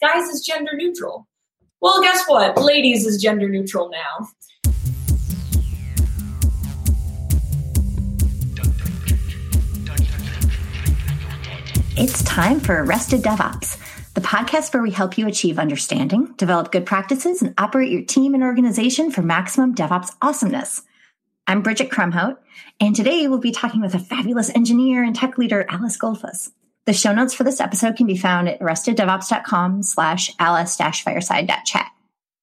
guys is gender neutral. Well, guess what? Ladies is gender neutral now. It's time for Arrested DevOps, the podcast where we help you achieve understanding, develop good practices, and operate your team and organization for maximum DevOps awesomeness. I'm Bridget Kromhout, and today we'll be talking with a fabulous engineer and tech leader, Alice Goldfuss. The show notes for this episode can be found at arresteddevops.com slash alice fireside.chat.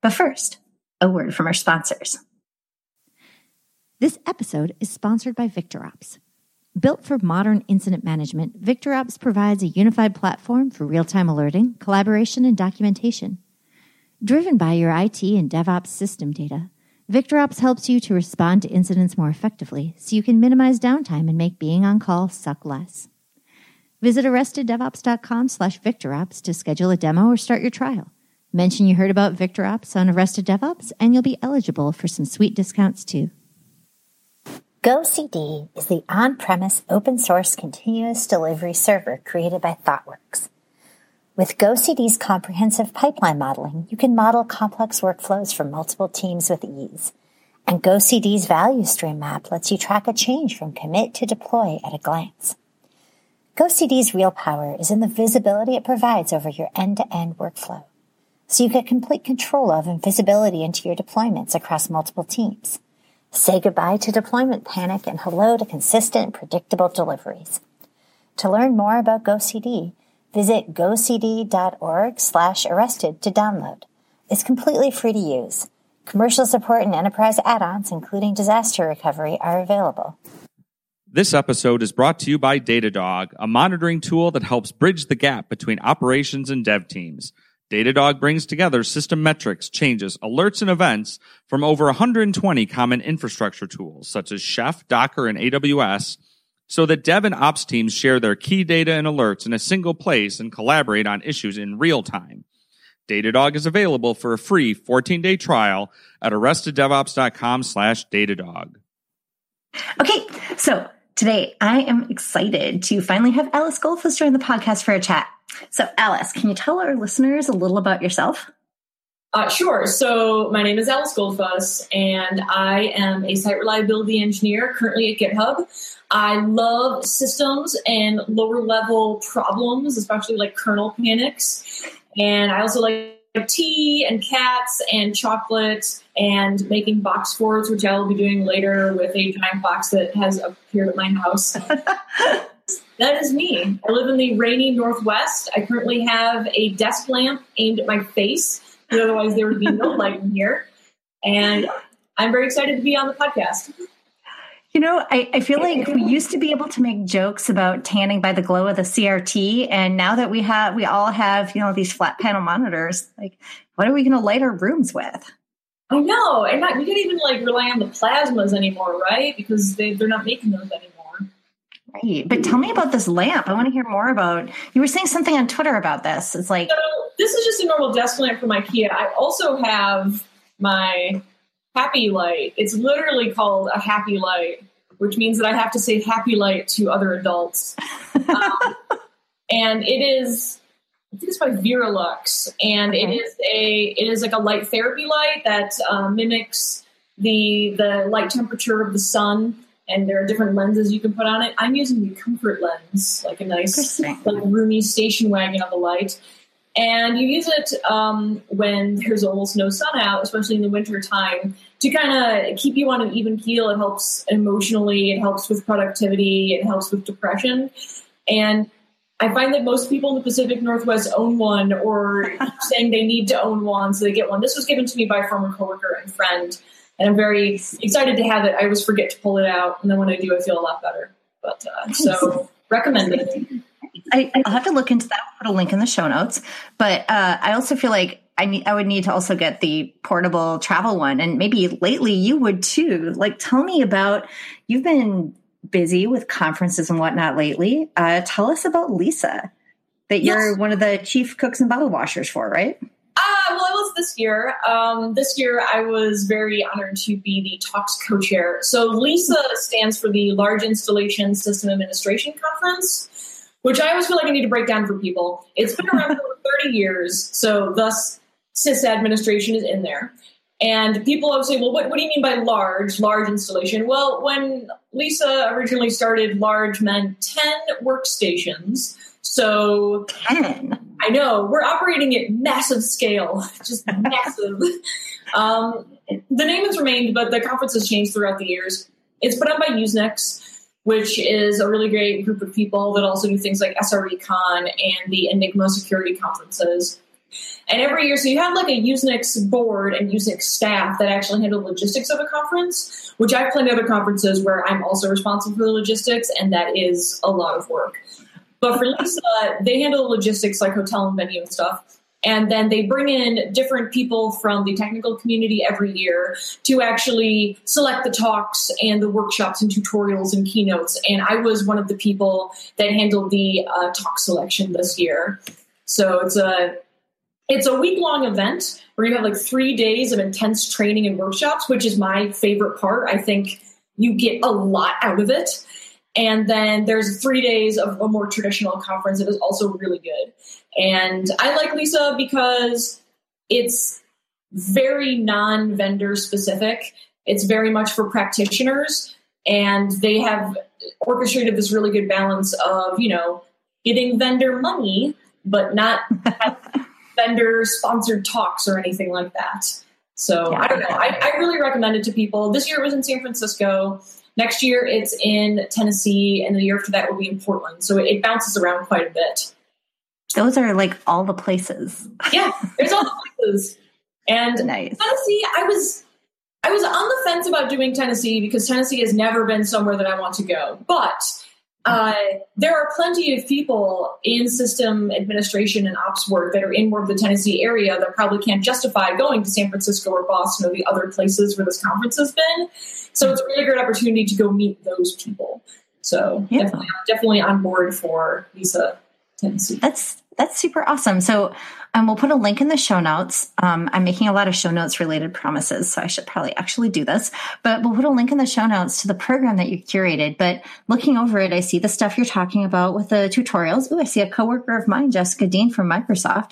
But first, a word from our sponsors. This episode is sponsored by VictorOps. Built for modern incident management, VictorOps provides a unified platform for real time alerting, collaboration, and documentation. Driven by your IT and DevOps system data, VictorOps helps you to respond to incidents more effectively so you can minimize downtime and make being on call suck less. Visit arresteddevops.com slash VictorOps to schedule a demo or start your trial. Mention you heard about VictorOps on Arrested DevOps and you'll be eligible for some sweet discounts too. GoCD is the on-premise open source continuous delivery server created by ThoughtWorks. With GoCD's comprehensive pipeline modeling, you can model complex workflows for multiple teams with ease. And GoCD's value stream map lets you track a change from commit to deploy at a glance. GoCD's real power is in the visibility it provides over your end-to-end workflow. So you get complete control of and visibility into your deployments across multiple teams. Say goodbye to deployment panic and hello to consistent, predictable deliveries. To learn more about GoCD, visit gocd.org slash arrested to download. It's completely free to use. Commercial support and enterprise add-ons, including disaster recovery, are available. This episode is brought to you by Datadog, a monitoring tool that helps bridge the gap between operations and dev teams. Datadog brings together system metrics, changes, alerts, and events from over 120 common infrastructure tools such as Chef, Docker, and AWS so that dev and ops teams share their key data and alerts in a single place and collaborate on issues in real time. Datadog is available for a free 14-day trial at arresteddevops.com slash Datadog. Okay, so today I am excited to finally have Alice Goldfuss join the podcast for a chat. So, Alice, can you tell our listeners a little about yourself? Uh, sure. So, my name is Alice Goldfuss, and I am a site reliability engineer currently at GitHub. I love systems and lower level problems, especially like kernel panics. And I also like tea and cats and chocolate and making box forts, which I will be doing later with a giant box that has appeared at my house. that is me. I live in the rainy Northwest. I currently have a desk lamp aimed at my face, otherwise, there would be no light in here. And I'm very excited to be on the podcast. You know, I, I feel like we used to be able to make jokes about tanning by the glow of the CRT, and now that we have, we all have, you know, these flat panel monitors. Like, what are we going to light our rooms with? I know, and not, we can't even like rely on the plasmas anymore, right? Because they, they're not making those anymore. Right, but tell me about this lamp. I want to hear more about. You were saying something on Twitter about this. It's like so this is just a normal desk lamp from IKEA. I also have my happy light. It's literally called a happy light, which means that I have to say happy light to other adults. um, and it is, I think it's by Verilux, and it is a it is like a light therapy light that uh, mimics the the light temperature of the sun. And there are different lenses you can put on it. I'm using the comfort lens, like a nice, like roomy station wagon of a light and you use it um, when there's almost no sun out, especially in the winter time, to kind of keep you on an even keel. It helps emotionally, it helps with productivity, it helps with depression. And I find that most people in the Pacific Northwest own one or saying they need to own one, so they get one. This was given to me by a former coworker and friend, and I'm very excited to have it. I always forget to pull it out, and then when I do, I feel a lot better. But uh, so recommended. I, will have to look into that. I'll put a link in the show notes. But uh, I also feel like I need, I would need to also get the portable travel one, and maybe lately you would too. Like, tell me about you've been busy with conferences and whatnot lately. Uh, tell us about Lisa, that you're one of the chief cooks and bottle washers for, right? Uh, well, I was this year. Um, this year, I was very honored to be the Talks co-chair. So, LISA stands for the Large Installation System Administration Conference which I always feel like I need to break down for people. It's been around for 30 years, so thus sys administration is in there. And people always say, well, what, what do you mean by large, large installation? Well, when Lisa originally started, large meant 10 workstations. So 10. I know we're operating at massive scale, just massive. Um, the name has remained, but the conference has changed throughout the years. It's put on by Usenix, which is a really great group of people that also do things like SRECon and the Enigma security conferences. And every year, so you have like a Usenix board and Usenix staff that actually handle logistics of a conference, which I've of other conferences where I'm also responsible for the logistics, and that is a lot of work. But for Lisa, they handle logistics like hotel and venue and stuff. And then they bring in different people from the technical community every year to actually select the talks and the workshops and tutorials and keynotes. And I was one of the people that handled the uh, talk selection this year. So it's a it's a week long event where you have like three days of intense training and workshops, which is my favorite part. I think you get a lot out of it. And then there's three days of a more traditional conference that is also really good. And I like Lisa because it's very non vendor specific, it's very much for practitioners. And they have orchestrated this really good balance of, you know, getting vendor money, but not vendor sponsored talks or anything like that. So yeah. I don't know. I, I really recommend it to people. This year it was in San Francisco. Next year it's in Tennessee, and the year after that will be in Portland. So it, it bounces around quite a bit. Those are like all the places. yeah, there's all the places. And nice. Tennessee, I was I was on the fence about doing Tennessee because Tennessee has never been somewhere that I want to go. But uh, there are plenty of people in system administration and ops work that are in more of the Tennessee area that probably can't justify going to San Francisco or Boston or the other places where this conference has been. So it's a really great opportunity to go meet those people. So yeah. definitely, definitely on board for Lisa Tennessee. That's that's super awesome. So um, we'll put a link in the show notes. Um, I'm making a lot of show notes related promises, so I should probably actually do this. But we'll put a link in the show notes to the program that you curated. But looking over it, I see the stuff you're talking about with the tutorials. Oh, I see a coworker of mine, Jessica Deen from Microsoft,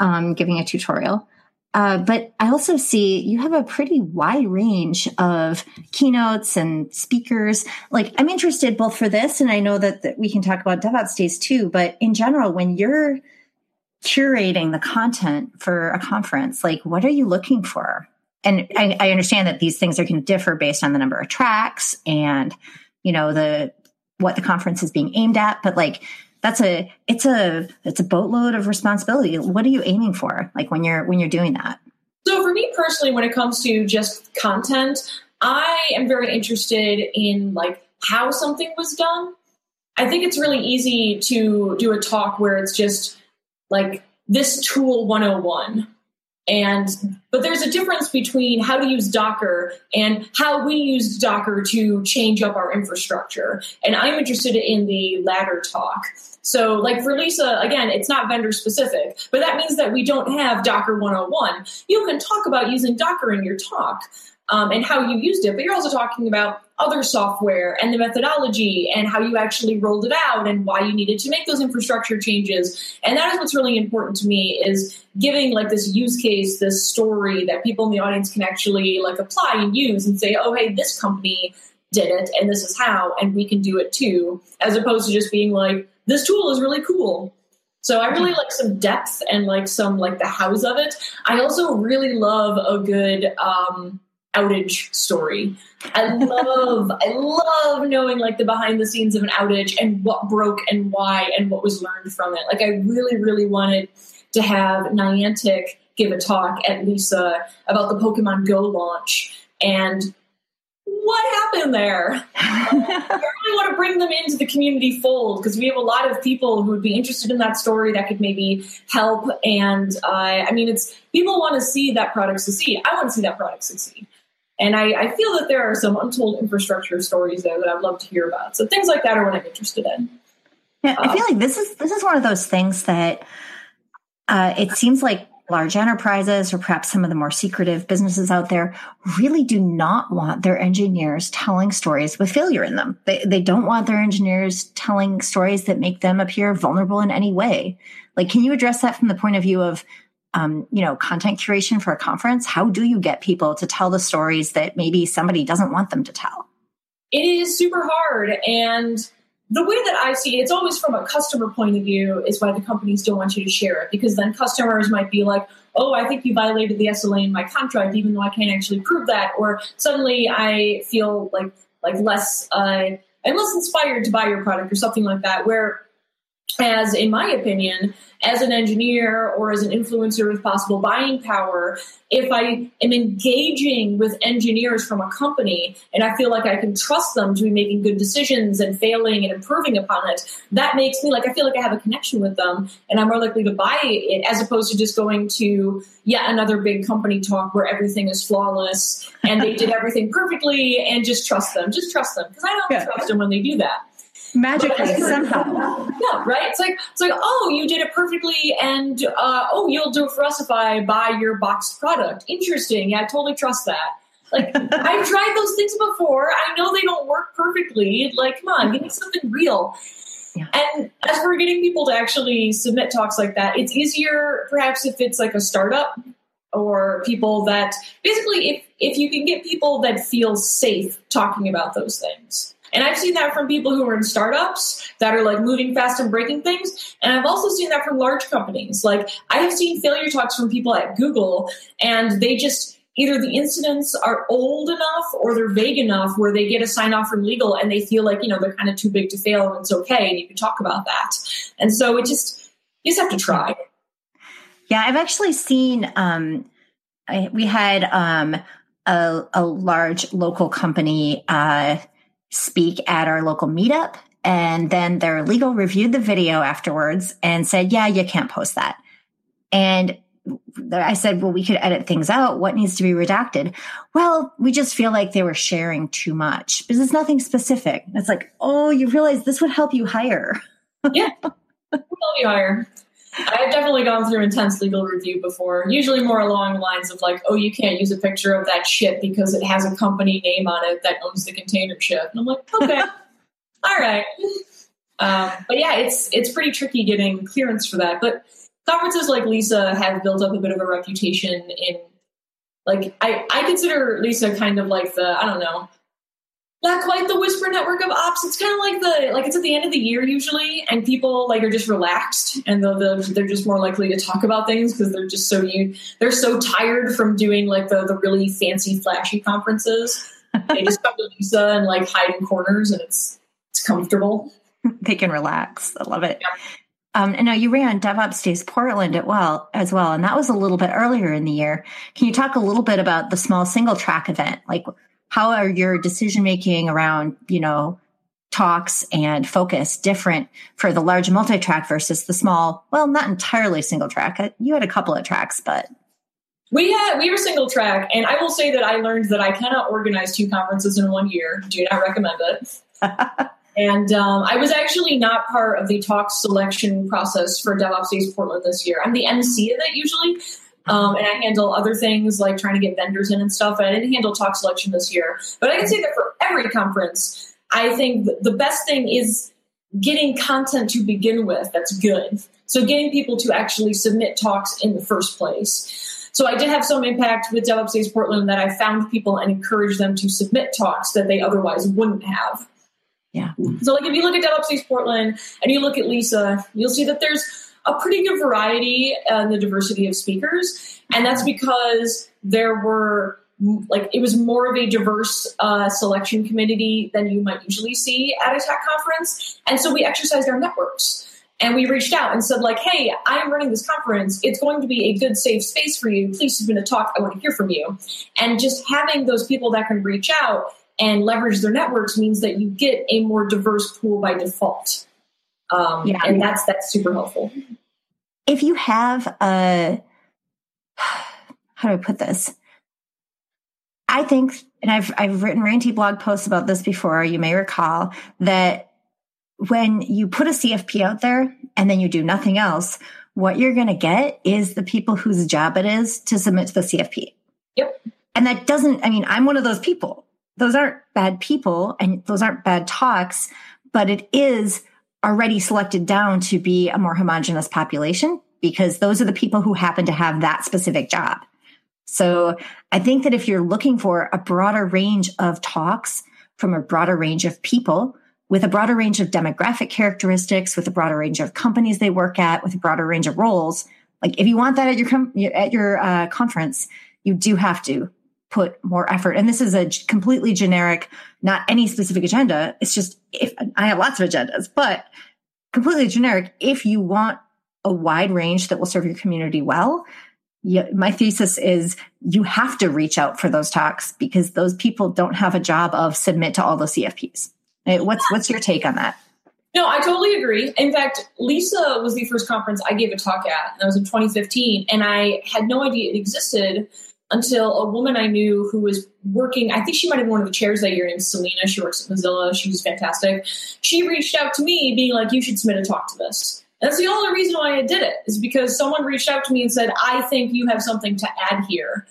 um, giving a tutorial. Uh, but I also see you have a pretty wide range of keynotes and speakers. Like I'm interested both for this, and I know that, that we can talk about DevOps days too. But in general, when you're curating the content for a conference, like what are you looking for? And I, I understand that these things are going to differ based on the number of tracks and you know the what the conference is being aimed at. But like that's a it's a it's a boatload of responsibility what are you aiming for like when you're when you're doing that so for me personally when it comes to just content i am very interested in like how something was done i think it's really easy to do a talk where it's just like this tool 101 and but there's a difference between how to use Docker and how we use Docker to change up our infrastructure. And I'm interested in the latter talk. So, like for Lisa, again, it's not vendor specific, but that means that we don't have Docker 101. You can talk about using Docker in your talk um, and how you used it, but you're also talking about other software and the methodology and how you actually rolled it out and why you needed to make those infrastructure changes. And that is what's really important to me is giving like this use case, this story that people in the audience can actually like apply and use and say, oh, hey, this company did it and this is how, and we can do it too, as opposed to just being like, this tool is really cool. So I really like some depth and like some like the hows of it. I also really love a good um, outage story. I love I love knowing like the behind the scenes of an outage and what broke and why and what was learned from it. Like I really really wanted to have Niantic give a talk at Lisa about the Pokemon Go launch and what happened there? I really want to bring them into the community fold because we have a lot of people who would be interested in that story that could maybe help. And uh, I mean, it's people want to see that product succeed. I want to see that product succeed. And I, I feel that there are some untold infrastructure stories there that I'd love to hear about. So things like that are what I'm interested in. Yeah, I feel like this is this is one of those things that uh, it seems like large enterprises or perhaps some of the more secretive businesses out there really do not want their engineers telling stories with failure in them. They, they don't want their engineers telling stories that make them appear vulnerable in any way. Like, can you address that from the point of view of, um, you know, content curation for a conference? How do you get people to tell the stories that maybe somebody doesn't want them to tell? It is super hard. And the way that I see it, it's always from a customer point of view, is why the companies don't want you to share it because then customers might be like, oh, I think you violated the SLA in my contract, even though I can't actually prove that. Or suddenly I feel like like less uh, I'm less inspired to buy your product or something like that. Where as in my opinion, as an engineer or as an influencer with possible buying power, if I am engaging with engineers from a company and I feel like I can trust them to be making good decisions and failing and improving upon it, that makes me like I feel like I have a connection with them and I'm more likely to buy it as opposed to just going to yet another big company talk where everything is flawless and they did everything perfectly and just trust them. Just trust them because I don't yeah. trust them when they do that magically somehow. Yeah, right. It's like it's like oh, you did it perfectly, and uh, oh, you'll do it for us if I buy your boxed product. Interesting. Yeah, I totally trust that. Like I've tried those things before. I know they don't work perfectly. Like, come on, give me something real. Yeah. And as for getting people to actually submit talks like that, it's easier perhaps if it's like a startup or people that basically if if you can get people that feel safe talking about those things and I've seen that from people who are in startups that are like moving fast and breaking things. And I've also seen that from large companies. Like I have seen failure talks from people at Google and they just either the incidents are old enough or they're vague enough where they get a sign off from legal and they feel like, you know, they're kind of too big to fail and it's okay and you can talk about that. And so it just, you just have to try. Yeah, I've actually seen um I, we had um a, a large local company uh speak at our local meetup. And then their legal reviewed the video afterwards and said, yeah, you can't post that. And I said, well, we could edit things out. What needs to be redacted? Well, we just feel like they were sharing too much because it's nothing specific. It's like, oh, you realize this would help you hire. yeah, help you hire. I've definitely gone through intense legal review before, usually more along the lines of like, oh, you can't use a picture of that ship because it has a company name on it that owns the container ship. And I'm like, okay, all right. Um, but yeah, it's it's pretty tricky getting clearance for that. But conferences like Lisa have built up a bit of a reputation in like I, I consider Lisa kind of like the I don't know not quite the whisper network of ops. It's kind of like the like it's at the end of the year usually, and people like are just relaxed, and they're they're just more likely to talk about things because they're just so you they're so tired from doing like the the really fancy flashy conferences. they just come to Lisa and like hide in corners, and it's it's comfortable. They can relax. I love it. Yeah. Um, and now you ran DevOps Days Portland at well as well, and that was a little bit earlier in the year. Can you talk a little bit about the small single track event? Like how are your decision making around, you know, talks and focus different for the large multi-track versus the small, well, not entirely single track. Uh, you had a couple of tracks, but we had we were single track, and I will say that I learned that I cannot organize two conferences in one year. Do not recommend it. and um, I was actually not part of the talk selection process for DevOps Days Portland this year. I'm the MC of it usually, um, and I handle other things like trying to get vendors in and stuff. I didn't handle talk selection this year. But I can say that for every conference, I think the best thing is getting content to begin with that's good. So getting people to actually submit talks in the first place. So I did have some impact with DevOps Days Portland that I found people and encouraged them to submit talks that they otherwise wouldn't have. Yeah. So like if you look at DevOps Days Portland and you look at Lisa, you'll see that there's a pretty good variety and the diversity of speakers. And that's because there were like it was more of a diverse uh, selection committee than you might usually see at a tech conference. And so we exercised our networks. And we reached out and said, like, hey, I'm running this conference. It's going to be a good, safe space for you. Please submit a talk. I want to hear from you. And just having those people that can reach out and leverage their networks means that you get a more diverse pool by default. Um, yeah. And that's that's super helpful. If you have a, how do I put this? I think, and I've I've written ranty blog posts about this before. You may recall that when you put a CFP out there and then you do nothing else, what you're going to get is the people whose job it is to submit to the CFP. Yep. And that doesn't, I mean, I'm one of those people. Those aren't bad people and those aren't bad talks, but it is already selected down to be a more homogenous population because those are the people who happen to have that specific job. So I think that if you're looking for a broader range of talks from a broader range of people with a broader range of demographic characteristics, with a broader range of companies they work at, with a broader range of roles, like if you want that at your com- at your uh, conference, you do have to put more effort. And this is a completely generic, not any specific agenda. It's just if I have lots of agendas, but completely generic. If you want a wide range that will serve your community well, yeah, my thesis is you have to reach out for those talks because those people don't have a job of submit to all the CFPs. Eh, what's what's your take on that? No, I totally agree. In fact, Lisa was the first conference I gave a talk at. and That was in 2015, and I had no idea it existed until a woman I knew who was working, I think she might have been one of the chairs that year named Selena. She works at Mozilla. She was fantastic. She reached out to me being like, you should submit a talk to this. And that's the only reason why I did it is because someone reached out to me and said, I think you have something to add here.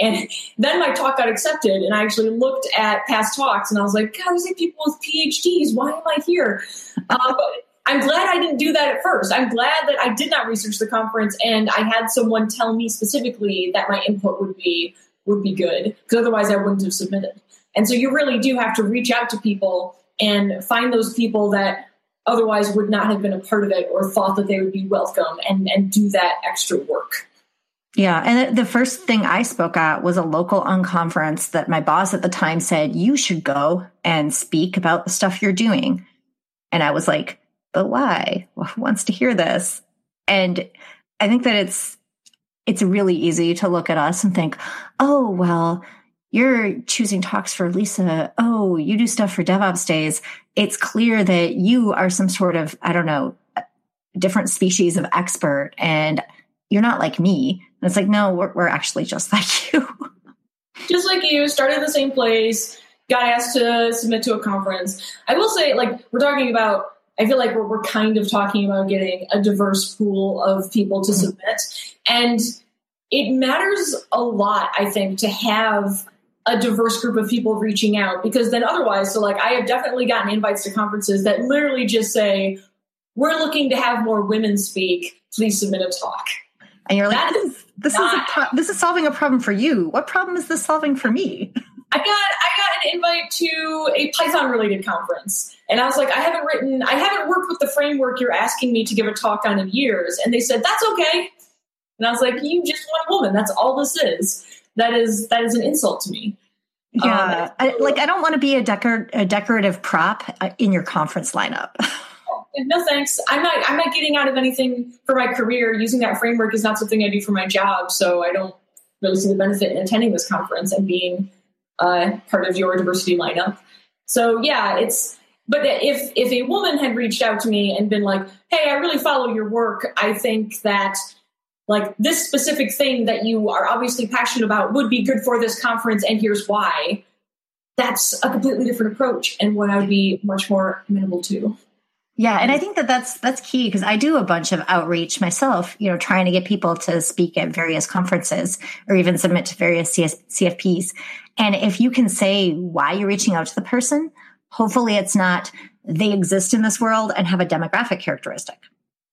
And then my talk got accepted, and I actually looked at past talks, and I was like, God, there's like people with PhDs. Why am I here? Uh, I'm glad I didn't do that at first. I'm glad that I did not research the conference and I had someone tell me specifically that my input would be would be good because otherwise I wouldn't have submitted. And so you really do have to reach out to people and find those people that otherwise would not have been a part of it or thought that they would be welcome and and do that extra work. Yeah. And the first thing I spoke at was a local unconference that my boss at the time said, you should go and speak about the stuff you're doing. And I was like, but why? Well, who wants to hear this? And I think that it's it's really easy to look at us and think, oh well, you're choosing talks for Lisa. Oh, you do stuff for DevOps days. It's clear that you are some sort of, I don't know, different species of expert and you're not like me. And it's like, no, we're, we're actually just like you. just like you, started the same place, got asked to submit to a conference. I will say, like, we're talking about I feel like we're, we're kind of talking about getting a diverse pool of people to mm-hmm. submit. And it matters a lot, I think, to have a diverse group of people reaching out because then otherwise, so like I have definitely gotten invites to conferences that literally just say, we're looking to have more women speak. Please submit a talk. And you're like, this, is, this is a pro- this is solving a problem for you. What problem is this solving for me? I got I got an invite to a Python related conference. And I was like, I haven't written, I haven't worked with the framework you're asking me to give a talk on in years. And they said, that's okay. And I was like, you just want a woman. That's all this is. That is, that is an insult to me. Yeah. Um, I, like, I don't want to be a, decor- a decorative prop uh, in your conference lineup. no thanks. I'm not, I'm not getting out of anything for my career. Using that framework is not something I do for my job. So I don't really see the benefit in attending this conference and being uh, part of your diversity lineup. So yeah, it's but if if a woman had reached out to me and been like, "Hey, I really follow your work. I think that like this specific thing that you are obviously passionate about would be good for this conference and here's why." That's a completely different approach and what I would be much more amenable to. Yeah, and I think that that's that's key because I do a bunch of outreach myself, you know, trying to get people to speak at various conferences or even submit to various CS, CFPs. And if you can say why you're reaching out to the person, hopefully it's not they exist in this world and have a demographic characteristic.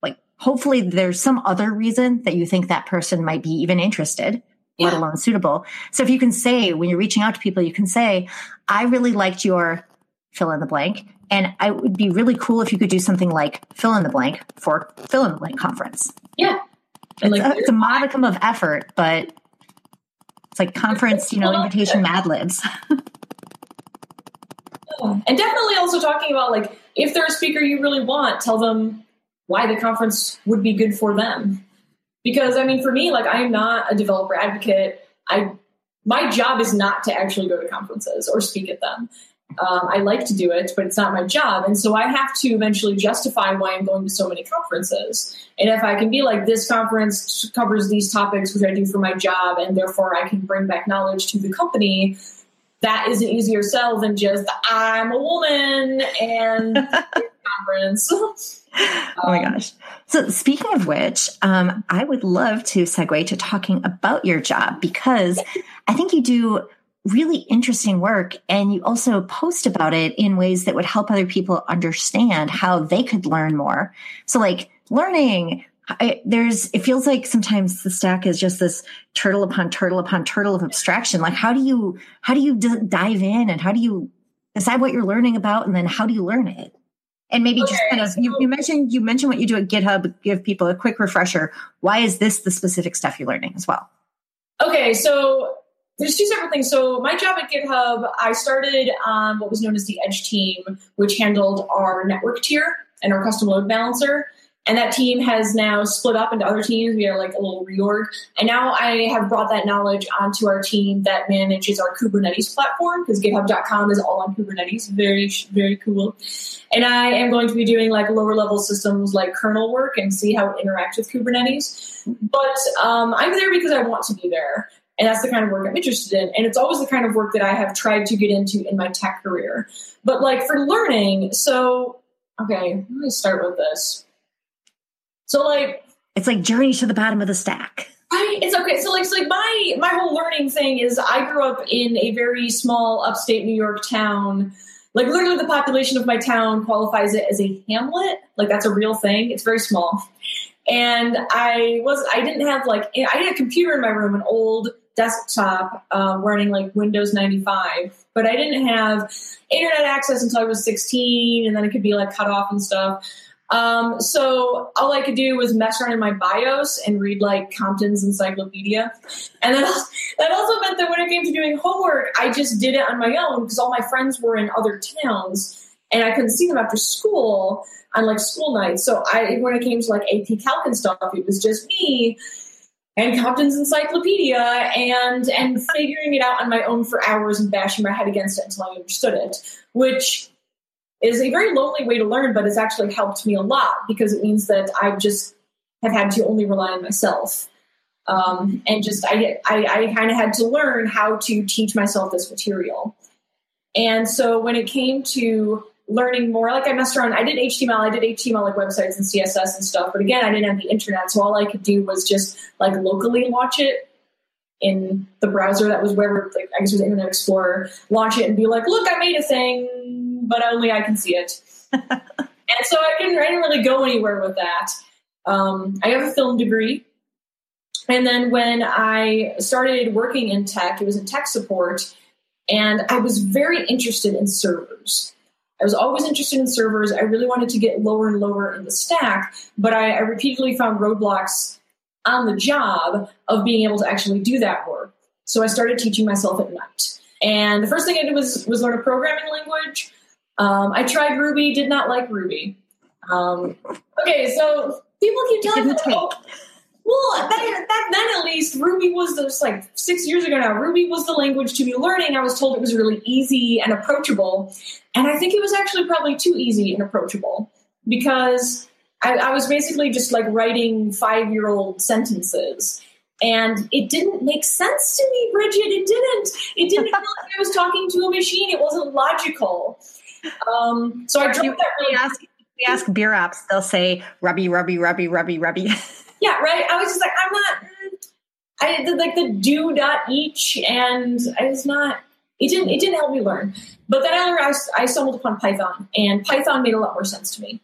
Like hopefully there's some other reason that you think that person might be even interested, yeah. let alone suitable. So if you can say when you're reaching out to people, you can say, I really liked your fill in the blank and it would be really cool if you could do something like fill in the blank for fill in the blank conference. Yeah. It's, like, a, it's a modicum of effort, but like conference, you know, invitation Mad Libs. and definitely also talking about like if they're a speaker you really want, tell them why the conference would be good for them. Because I mean, for me, like I am not a developer advocate. I my job is not to actually go to conferences or speak at them. Um, I like to do it, but it's not my job. And so I have to eventually justify why I'm going to so many conferences. And if I can be like, this conference covers these topics, which I do for my job, and therefore I can bring back knowledge to the company, that is an easier sell than just, I'm a woman and conference. oh my gosh. So, speaking of which, um, I would love to segue to talking about your job because I think you do really interesting work and you also post about it in ways that would help other people understand how they could learn more. So, like learning, I, there's it feels like sometimes the stack is just this turtle upon turtle upon turtle of abstraction. Like how do you how do you d- dive in and how do you decide what you're learning about and then how do you learn it? And maybe okay, just kind of you, you mentioned you mentioned what you do at github give people a quick refresher. Why is this the specific stuff you're learning as well? Okay so there's two separate things so my job at github i started on what was known as the edge team which handled our network tier and our custom load balancer and that team has now split up into other teams. We are like a little reorg. And now I have brought that knowledge onto our team that manages our Kubernetes platform because github.com is all on Kubernetes. Very, very cool. And I am going to be doing like lower level systems like kernel work and see how it interacts with Kubernetes. But um, I'm there because I want to be there. And that's the kind of work I'm interested in. And it's always the kind of work that I have tried to get into in my tech career. But like for learning, so, okay, let me start with this so like it's like journey to the bottom of the stack. Right. It's okay. So like, so like my my whole learning thing is I grew up in a very small upstate New York town. Like literally the population of my town qualifies it as a hamlet. Like that's a real thing. It's very small. And I was I didn't have like I had a computer in my room, an old desktop um, running like Windows 95, but I didn't have internet access until I was 16, and then it could be like cut off and stuff. Um, so all I could do was mess around in my BIOS and read like Compton's Encyclopedia. And then that also meant that when it came to doing homework, I just did it on my own because all my friends were in other towns and I couldn't see them after school on like school nights. So I, when it came to like AP Calc and stuff, it was just me and Compton's Encyclopedia and and figuring it out on my own for hours and bashing my head against it until I understood it, which is a very lonely way to learn, but it's actually helped me a lot because it means that I just have had to only rely on myself. Um, and just I, I, I kind of had to learn how to teach myself this material. And so when it came to learning more, like I messed around, I did HTML, I did HTML like websites and CSS and stuff, but again, I didn't have the internet, so all I could do was just like locally launch it in the browser that was where like, I guess it was Internet Explorer, launch it and be like, look, I made a thing but only I can see it. and so I didn't, I didn't really go anywhere with that. Um, I have a film degree. And then when I started working in tech, it was in tech support, and I was very interested in servers. I was always interested in servers. I really wanted to get lower and lower in the stack, but I, I repeatedly found roadblocks on the job of being able to actually do that work. So I started teaching myself at night. And the first thing I did was, was learn a programming language. Um, I tried Ruby, did not like Ruby. Um, okay, so people keep telling me, oh, well, back, back then at least, Ruby was just like six years ago now. Ruby was the language to be learning. I was told it was really easy and approachable, and I think it was actually probably too easy and approachable because I, I was basically just like writing five-year-old sentences and it didn't make sense to me, Bridget. It didn't. It didn't feel like I was talking to a machine. It wasn't logical. Um, so I you, that really. We ask, we ask beer ops, they'll say rubby, rubby, rubby, rubby, rubby. yeah, right. I was just like, I'm not. I did like the do dot each, and I was not. It didn't. It didn't help me learn. But then I learned. I, I stumbled upon Python, and Python made a lot more sense to me.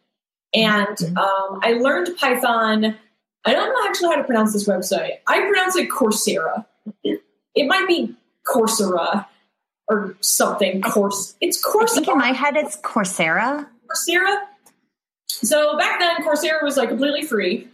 And mm-hmm. um, I learned Python. I don't know actually how to pronounce this website. I pronounce it Coursera. It might be Coursera or something. Course, it's Coursera. I think in my head it's Coursera. Coursera. So back then, Coursera was like completely free,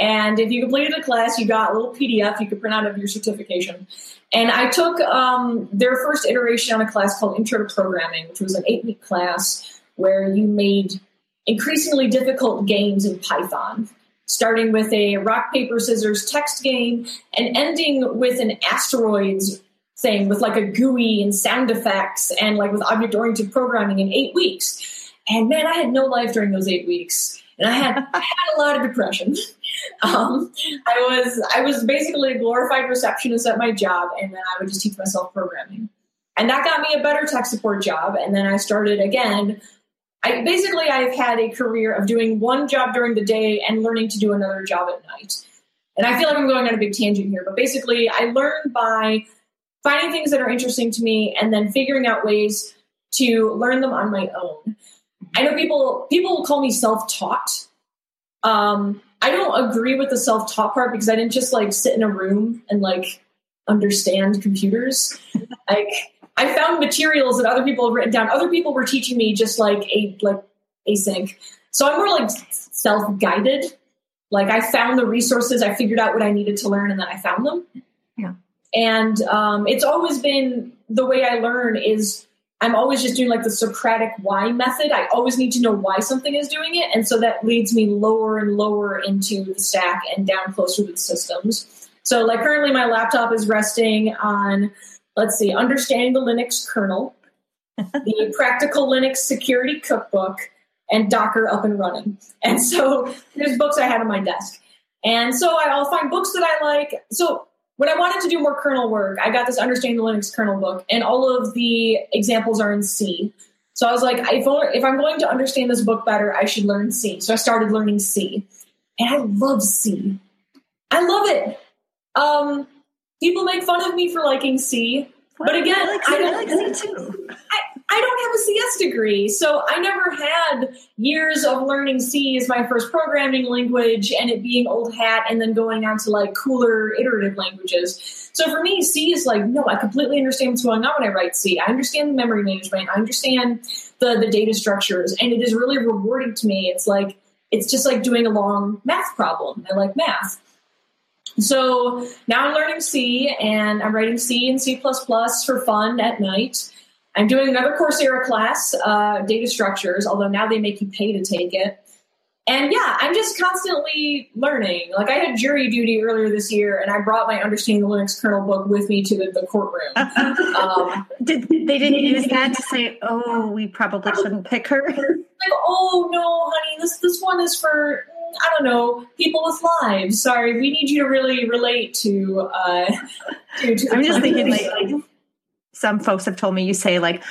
and if you completed a class, you got a little PDF you could print out of your certification. And I took um, their first iteration on a class called Intro to Programming, which was an eight-week class where you made increasingly difficult games in Python starting with a rock paper scissors text game and ending with an asteroids thing with like a GUI and sound effects and like with object oriented programming in eight weeks. And man, I had no life during those eight weeks. And I had, I had a lot of depression. Um, I was I was basically a glorified receptionist at my job, and then I would just teach myself programming. And that got me a better tech support job. And then I started again I basically I've had a career of doing one job during the day and learning to do another job at night. And I feel like I'm going on a big tangent here, but basically I learn by finding things that are interesting to me and then figuring out ways to learn them on my own. I know people people will call me self-taught. Um, I don't agree with the self-taught part because I didn't just like sit in a room and like understand computers. like I found materials that other people have written down. Other people were teaching me just like a like async. So I'm more like self-guided. Like I found the resources, I figured out what I needed to learn, and then I found them. Yeah. And um, it's always been the way I learn is I'm always just doing like the Socratic why method. I always need to know why something is doing it. And so that leads me lower and lower into the stack and down closer to the systems. So, like, currently my laptop is resting on, let's see, understanding the Linux kernel, the Practical Linux Security Cookbook, and Docker up and running. And so there's books I had on my desk. And so I'll find books that I like. So when I wanted to do more kernel work, I got this Understanding the Linux kernel book, and all of the examples are in C. So I was like, if, if I'm going to understand this book better, I should learn C. So I started learning C. And I love C. I love it. Um, people make fun of me for liking C. But again, I, like I, I like C too. I, I don't have a CS degree, so I never had years of learning C as my first programming language and it being old hat and then going on to like cooler iterative languages. So for me, C is like, no, I completely understand what's going on when I write C. I understand the memory management, I understand the, the data structures, and it is really rewarding to me. It's like, it's just like doing a long math problem. I like math. So now I'm learning C and I'm writing C and C for fun at night. I'm doing another Coursera class, uh, data structures, although now they make you pay to take it. And yeah, I'm just constantly learning. Like I had jury duty earlier this year, and I brought my Understanding the Linux kernel book with me to the, the courtroom. Um, Did they didn't use that to say, "Oh, we probably shouldn't pick her"? Like, oh no, honey, this this one is for I don't know people with lives. Sorry, we need you to really relate to. Uh, to, to I'm just thinking like some folks have told me you say like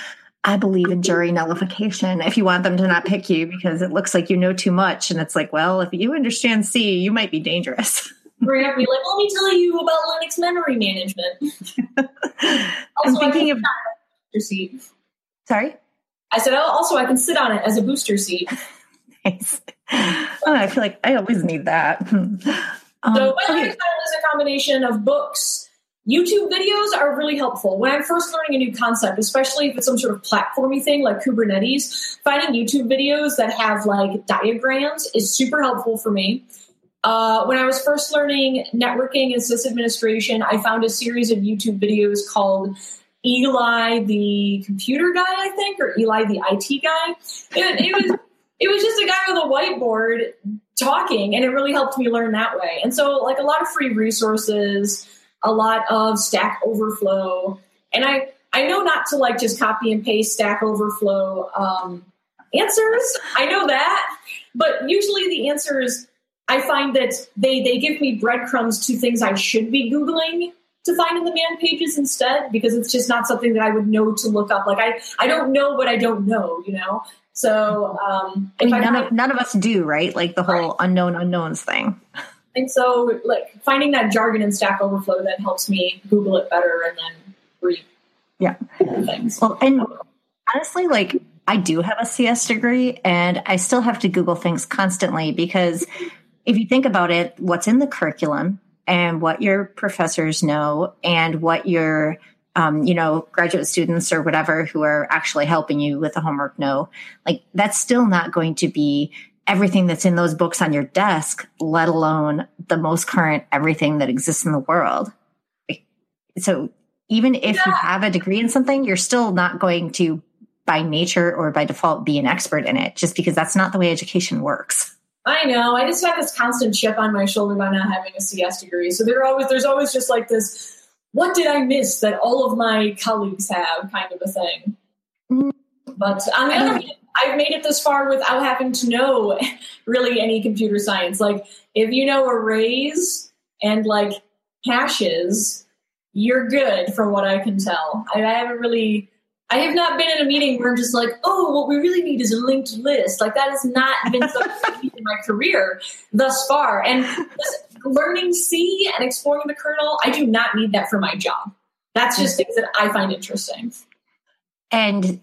I believe in jury nullification if you want them to not pick you because it looks like you know too much. And it's like, well, if you understand C, you might be dangerous. We're gonna be like, let me tell you about Linux memory management. I'm thinking of booster seat. Sorry, I said. Oh, also, I can sit on it as a booster seat. nice. Oh, I feel like I always need that. Um, so my okay. is a combination of books YouTube videos are really helpful. When I'm first learning a new concept, especially if it's some sort of platformy thing like Kubernetes, finding YouTube videos that have like diagrams is super helpful for me. Uh, when I was first learning networking and sysadministration, I found a series of YouTube videos called Eli the computer guy, I think, or Eli the IT guy. It, it was it was just a guy with a whiteboard talking, and it really helped me learn that way. And so, like a lot of free resources a lot of Stack Overflow, and I I know not to like just copy and paste Stack Overflow um, answers. I know that, but usually the answers I find that they they give me breadcrumbs to things I should be googling to find in the man pages instead because it's just not something that I would know to look up. Like I I don't know what I don't know, you know. So um, I mean, none, of, none of us do, right? Like the whole right. unknown unknowns thing. And so, like finding that jargon in Stack Overflow that helps me Google it better and then read. Yeah. Things. Well, and honestly, like I do have a CS degree, and I still have to Google things constantly because if you think about it, what's in the curriculum and what your professors know and what your um, you know, graduate students or whatever who are actually helping you with the homework know, like that's still not going to be everything that's in those books on your desk, let alone the most current everything that exists in the world. So even if yeah. you have a degree in something, you're still not going to by nature or by default be an expert in it just because that's not the way education works. I know. I just have this constant chip on my shoulder by not having a CS degree. So there always there's always just like this what did I miss that all of my colleagues have kind of a thing. Mm. But on the other hand, I've made it this far without having to know really any computer science. Like if you know arrays and like hashes, you're good from what I can tell. I, I haven't really I have not been in a meeting where I'm just like, oh, what we really need is a linked list. Like that has not been something in my career thus far. And learning C and exploring the kernel, I do not need that for my job. That's just things that I find interesting. And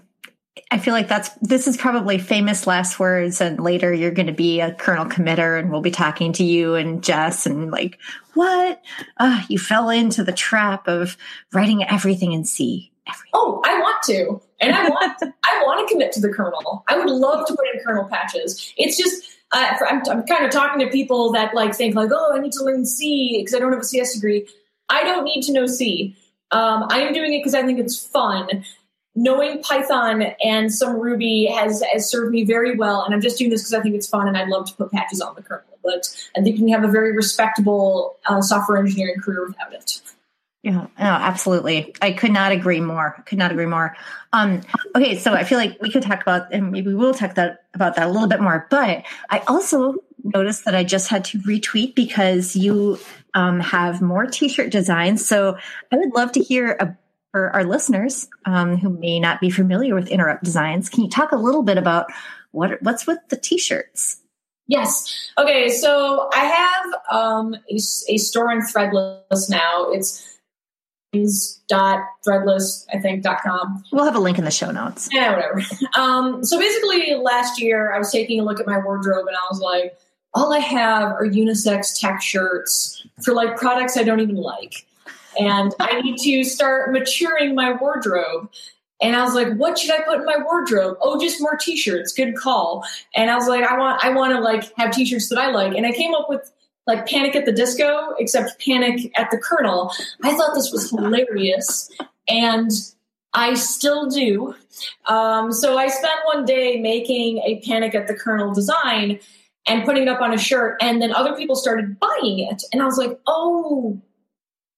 I feel like that's this is probably famous last words, and later you're going to be a kernel committer, and we'll be talking to you and Jess, and like, what? Uh, you fell into the trap of writing everything in C. Everything. Oh, I want to, and I want I want to commit to the kernel. I would love to put in kernel patches. It's just uh, I'm, I'm kind of talking to people that like think like, oh, I need to learn C because I don't have a CS degree. I don't need to know C. Um, I am doing it because I think it's fun knowing Python and some Ruby has, has served me very well. And I'm just doing this because I think it's fun and I'd love to put patches on the kernel. But I think you can have a very respectable uh, software engineering career without it. Yeah, no, absolutely. I could not agree more. Could not agree more. Um, okay, so I feel like we could talk about, and maybe we'll talk that about that a little bit more. But I also noticed that I just had to retweet because you um, have more T-shirt designs. So I would love to hear a, for our listeners um, who may not be familiar with Interrupt Designs, can you talk a little bit about what what's with the t-shirts? Yes. Okay. So I have um, a, a store in Threadless now. It's dot threadless i think dot com we'll have a link in the show notes yeah whatever um, so basically last year i was taking a look at my wardrobe and i was like all i have are unisex tech shirts for like products i don't even like and I need to start maturing my wardrobe. And I was like, what should I put in my wardrobe? Oh, just more t-shirts. Good call. And I was like, I want, I want to like have t-shirts that I like. And I came up with like Panic at the Disco, except Panic at the Kernel. I thought this was hilarious. And I still do. Um, so I spent one day making a Panic at the Kernel design and putting it up on a shirt. And then other people started buying it. And I was like, oh,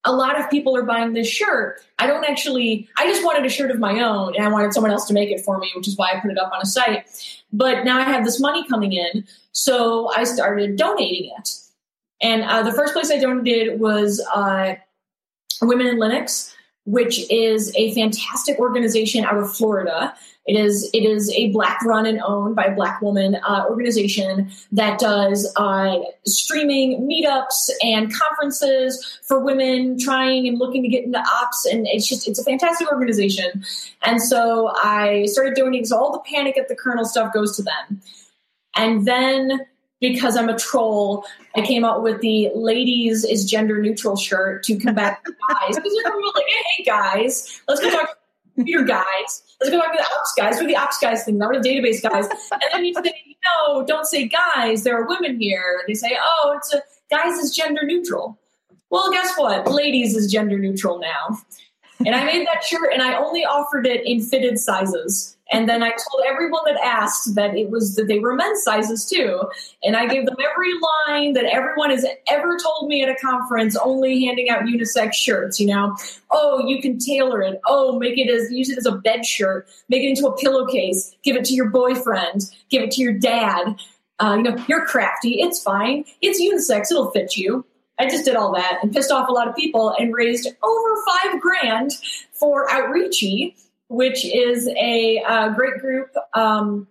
a lot of people are buying this shirt. I don't actually, I just wanted a shirt of my own and I wanted someone else to make it for me, which is why I put it up on a site. But now I have this money coming in. So I started donating it. And uh, the first place I donated was uh, Women in Linux, which is a fantastic organization out of Florida. It is it is a black run and owned by a black woman uh, organization that does uh, streaming meetups and conferences for women trying and looking to get into ops, and it's just it's a fantastic organization. And so I started donating. So all the panic at the kernel stuff goes to them, and then because I'm a troll, I came out with the ladies is gender neutral shirt to combat the guys. Because you're like, hey guys, let's go talk to your guys. Let's go talk to the ops guys. We're the ops guys thing, not the database guys. And then you say, no, don't say guys. There are women here. And they say, oh, it's a guys is gender neutral. Well, guess what? Ladies is gender neutral now. And I made that shirt and I only offered it in fitted sizes. And then I told everyone that asked that it was that they were men's sizes too. And I gave them every line that everyone has ever told me at a conference, only handing out unisex shirts, you know. Oh, you can tailor it. Oh, make it as use it as a bed shirt, make it into a pillowcase, give it to your boyfriend, give it to your dad. Uh, you know, you're crafty. It's fine. It's unisex. It'll fit you. I just did all that and pissed off a lot of people and raised over five grand for Outreachy which is a great group um,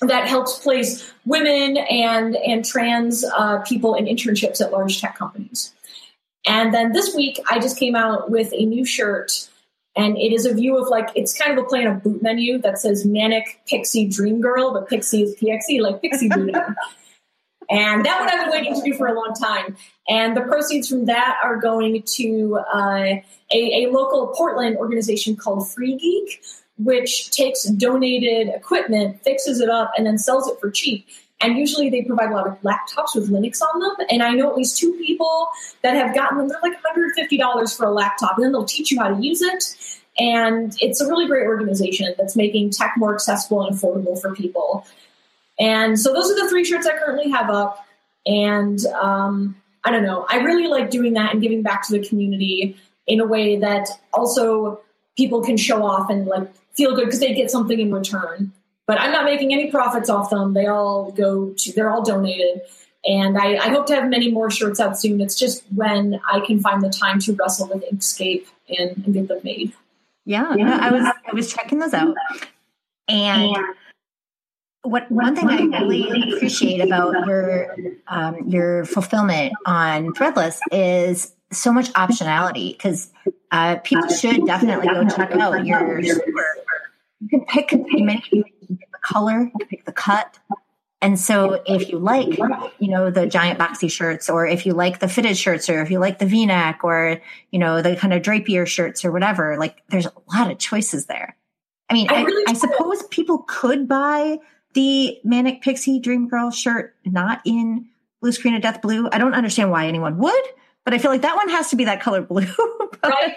that helps place women and and trans uh, people in internships at large tech companies. And then this week, I just came out with a new shirt, and it is a view of like it's kind of a play on a boot menu that says "Manic Pixie Dream Girl," but Pixie is PXE, like Pixie booting. And that one I've been waiting to do for a long time. And the proceeds from that are going to uh, a, a local Portland organization called Free Geek, which takes donated equipment, fixes it up, and then sells it for cheap. And usually they provide a lot of laptops with Linux on them. And I know at least two people that have gotten them. They're like $150 for a laptop, and then they'll teach you how to use it. And it's a really great organization that's making tech more accessible and affordable for people. And so those are the three shirts I currently have up. And um, I don't know, I really like doing that and giving back to the community in a way that also people can show off and like feel good because they get something in return. But I'm not making any profits off them. They all go to, they're all donated. And I, I hope to have many more shirts out soon. It's just when I can find the time to wrestle with Inkscape and, and get them made. Yeah, no, I was I was checking those out, and what one thing I really appreciate about your um, your fulfillment on Threadless is so much optionality because uh, people should definitely go check out your store. You can pick many you can pick the color, you can pick the cut. And so if you like, you know, the giant boxy shirts, or if you like the fitted shirts, or if you like the V-neck, or, you know, the kind of drapier shirts or whatever, like there's a lot of choices there. I mean, I, I, I suppose people could buy the Manic Pixie Dream Girl shirt not in blue screen of death blue. I don't understand why anyone would, but I feel like that one has to be that color blue. right.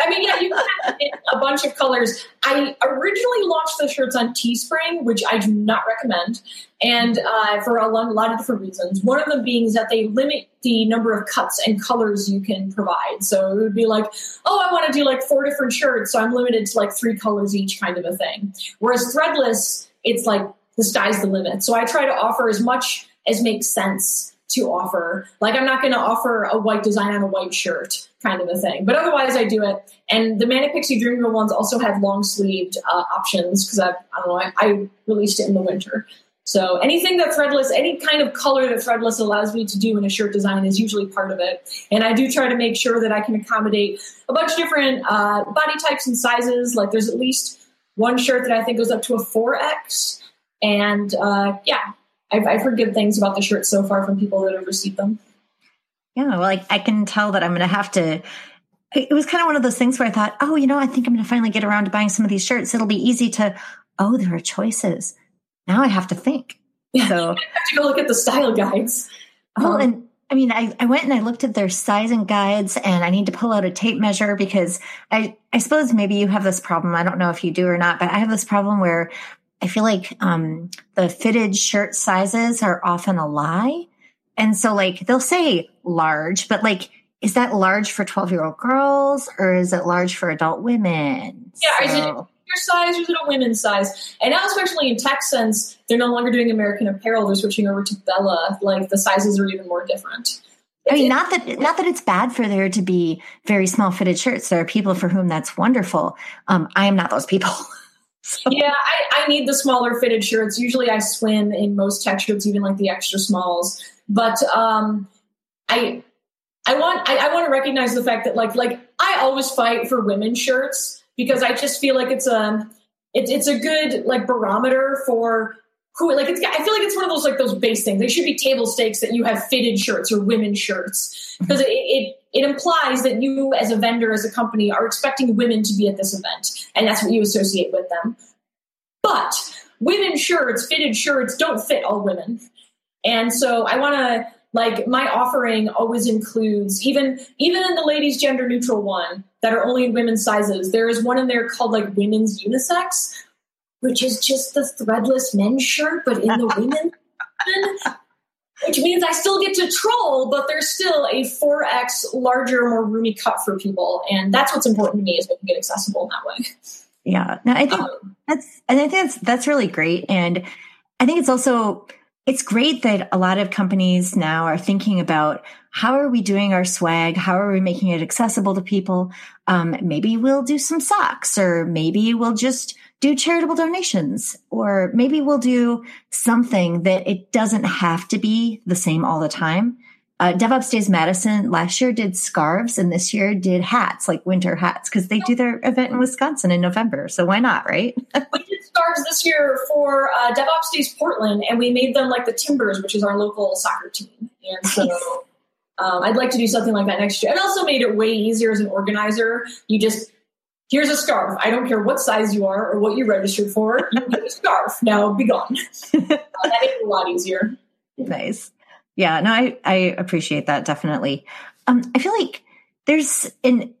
I mean, yeah, you can have a bunch of colors. I originally launched the shirts on Teespring, which I do not recommend, and uh, for a lot of different reasons. One of them being is that they limit the number of cuts and colors you can provide. So it would be like, oh, I want to do like four different shirts, so I'm limited to like three colors each, kind of a thing. Whereas Threadless, it's like the sky's the limit. So I try to offer as much as makes sense to offer. Like I'm not going to offer a white design on a white shirt kind of a thing, but otherwise I do it. And the Manic Pixie Dream Girl ones also have long sleeved uh, options because I, I don't know, I, I released it in the winter. So anything that threadless, any kind of color that threadless allows me to do in a shirt design is usually part of it. And I do try to make sure that I can accommodate a bunch of different uh, body types and sizes. Like there's at least one shirt that I think goes up to a 4X. And uh, yeah, I've, I've heard good things about the shirts so far from people that have received them. Yeah, well, I, I can tell that I'm going to have to. It was kind of one of those things where I thought, oh, you know, I think I'm going to finally get around to buying some of these shirts. It'll be easy to, oh, there are choices. Now I have to think. Yeah, so I have to go look at the style guides. Oh, um, and I mean, I, I went and I looked at their sizing guides and I need to pull out a tape measure because I, I suppose maybe you have this problem. I don't know if you do or not, but I have this problem where I feel like um, the fitted shirt sizes are often a lie. And so, like, they'll say large, but like, is that large for 12 year old girls or is it large for adult women? Yeah, so, is it your size or is it a women's size? And now, especially in Texsense, they're no longer doing American Apparel, they're switching over to Bella. Like, the sizes are even more different. I mean, not that not that it's bad for there to be very small fitted shirts. There are people for whom that's wonderful. Um, I am not those people. So. Yeah, I, I, need the smaller fitted shirts. Usually I swim in most tech shirts, even like the extra smalls. But um, I I want I, I want to recognize the fact that like like I always fight for women's shirts because I just feel like it's a it's it's a good like barometer for who like it's I feel like it's one of those like those base things. They should be table stakes that you have fitted shirts or women's shirts mm-hmm. because it, it it implies that you as a vendor as a company are expecting women to be at this event and that's what you associate with them. But women's shirts, fitted shirts don't fit all women. And so I want to like my offering always includes even even in the ladies gender neutral one that are only in women's sizes there is one in there called like women's unisex which is just the threadless men's shirt, but in the women's which means I still get to troll, but there's still a 4x larger, more roomy cut for people. And that's what's important to me is making it accessible in that way. Yeah. No, I think um, that's, and I think that's, that's really great. And I think it's also, it's great that a lot of companies now are thinking about how are we doing our swag? How are we making it accessible to people? Um, maybe we'll do some socks or maybe we'll just do charitable donations or maybe we'll do something that it doesn't have to be the same all the time. Uh, DevOps Days Madison last year did scarves and this year did hats, like winter hats, because they do their event in Wisconsin in November. So why not, right? we did scarves this year for uh, DevOps Days Portland, and we made them like the Timbers, which is our local soccer team. And so um, I'd like to do something like that next year. It also made it way easier as an organizer. You just here's a scarf. I don't care what size you are or what you registered for. You get a scarf. Now be gone. uh, that makes it a lot easier. Nice. Yeah, no, I, I appreciate that definitely. Um, I feel like there's an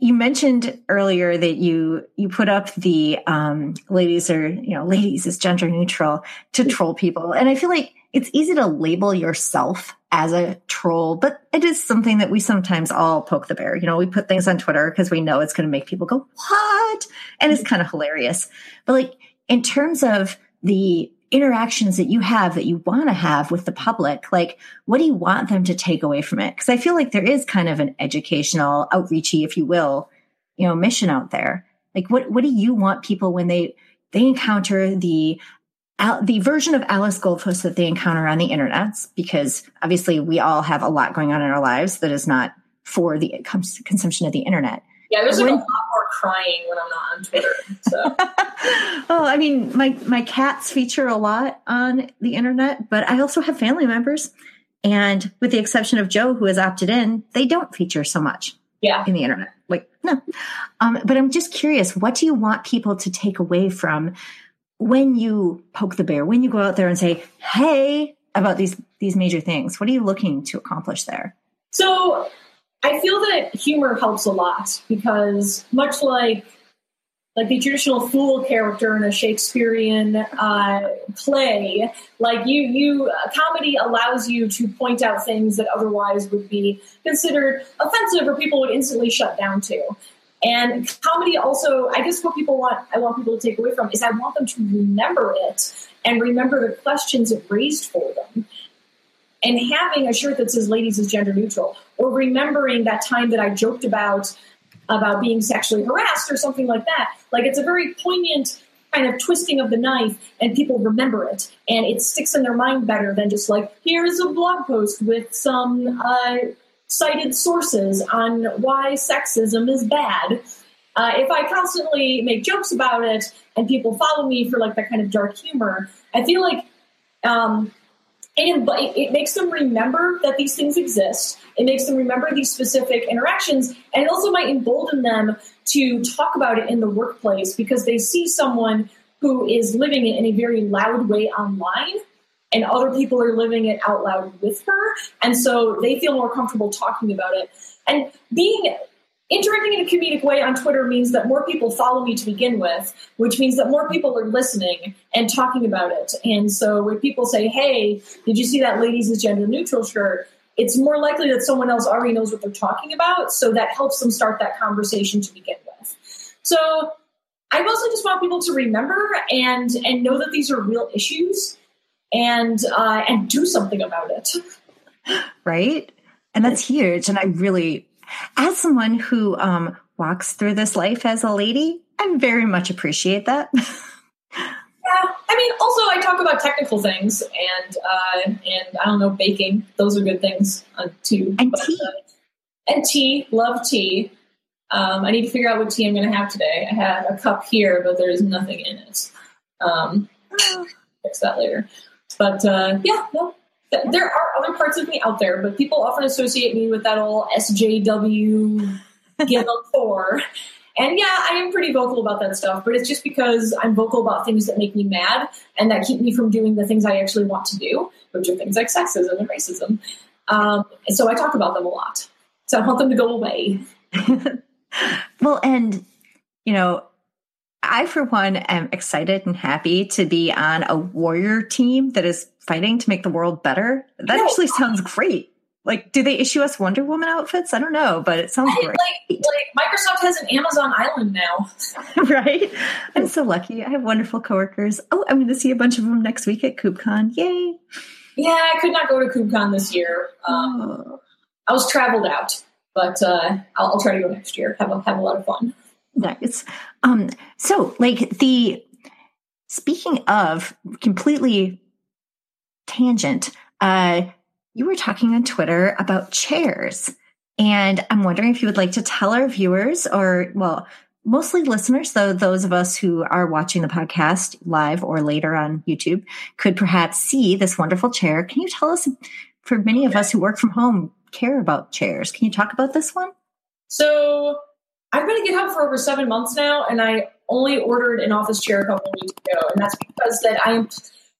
you mentioned earlier that you you put up the um, ladies are you know ladies is gender neutral to troll people and i feel like it's easy to label yourself as a troll, but it is something that we sometimes all poke the bear. You know, we put things on Twitter because we know it's going to make people go, what? And it's kind of hilarious. But like in terms of the interactions that you have that you want to have with the public, like what do you want them to take away from it? Because I feel like there is kind of an educational, outreachy, if you will, you know, mission out there. Like, what what do you want people when they they encounter the the version of Alice Goldfuss that they encounter on the internet? Because obviously, we all have a lot going on in our lives that is not for the consumption of the internet. Yeah, there's like a lot more crying when I'm not on Twitter. So. well, I mean, my my cats feature a lot on the internet, but I also have family members, and with the exception of Joe, who has opted in, they don't feature so much. Yeah, in the internet, like no. Um, but I'm just curious, what do you want people to take away from when you poke the bear, when you go out there and say, "Hey," about these these major things? What are you looking to accomplish there? So I feel that humor helps a lot because much like like the traditional fool character in a Shakespearean uh, play, like you, you uh, comedy allows you to point out things that otherwise would be considered offensive or people would instantly shut down to. And comedy also, I guess what people want, I want people to take away from is I want them to remember it and remember the questions it raised for them. And having a shirt that says ladies is gender neutral or remembering that time that i joked about about being sexually harassed or something like that like it's a very poignant kind of twisting of the knife and people remember it. And it sticks in their mind better than just like here's a blog post with some uh, cited sources on why sexism is bad uh, if i constantly make jokes about it and people follow me for like that kind of dark humor i feel like um, it, it makes them remember that these things exist. It makes them remember these specific interactions, and it also might embolden them to talk about it in the workplace because they see someone who is living it in a very loud way online and other people are living it out loud with her. And so they feel more comfortable talking about it. And being interacting in a comedic way on Twitter means that more people follow me to begin with, which means that more people are listening and talking about it. And so when people say, Hey, did you see that ladies is gender neutral shirt? It's more likely that someone else already knows what they're talking about. So that helps them start that conversation to begin with. So I also just want people to remember and and know that these are real issues and uh, and do something about it. Right. And that's huge. And I really as someone who um, walks through this life as a lady, I very much appreciate that. yeah, I mean, also I talk about technical things and uh, and I don't know baking; those are good things uh, too. And but, tea, uh, and tea, love tea. Um, I need to figure out what tea I'm going to have today. I have a cup here, but there's nothing in it. Um, fix that later. But uh, yeah, no, there are other parts of me out there, but people often associate me with that old SJW give a four. And yeah, I am pretty vocal about that stuff, but it's just because I'm vocal about things that make me mad and that keep me from doing the things I actually want to do, which are things like sexism and racism. Um, and so I talk about them a lot. So I want them to go away. well, and, you know, I, for one, am excited and happy to be on a warrior team that is fighting to make the world better. That no. actually sounds great. Like, do they issue us Wonder Woman outfits? I don't know, but it sounds great. Like, like Microsoft has an Amazon Island now, right? I'm so lucky. I have wonderful coworkers. Oh, I'm going to see a bunch of them next week at KubeCon. Yay! Yeah, I could not go to KubeCon this year. Um, oh. I was traveled out, but uh, I'll, I'll, try to go next year. Have a have a lot of fun. Nice. Um, so, like the speaking of completely tangent, uh, you were talking on Twitter about chairs. And I'm wondering if you would like to tell our viewers, or, well, mostly listeners, though those of us who are watching the podcast live or later on YouTube could perhaps see this wonderful chair. Can you tell us, for many of us who work from home, care about chairs? Can you talk about this one? So I've been at GitHub for over seven months now, and I only ordered an office chair a couple weeks ago, and that's because that I'm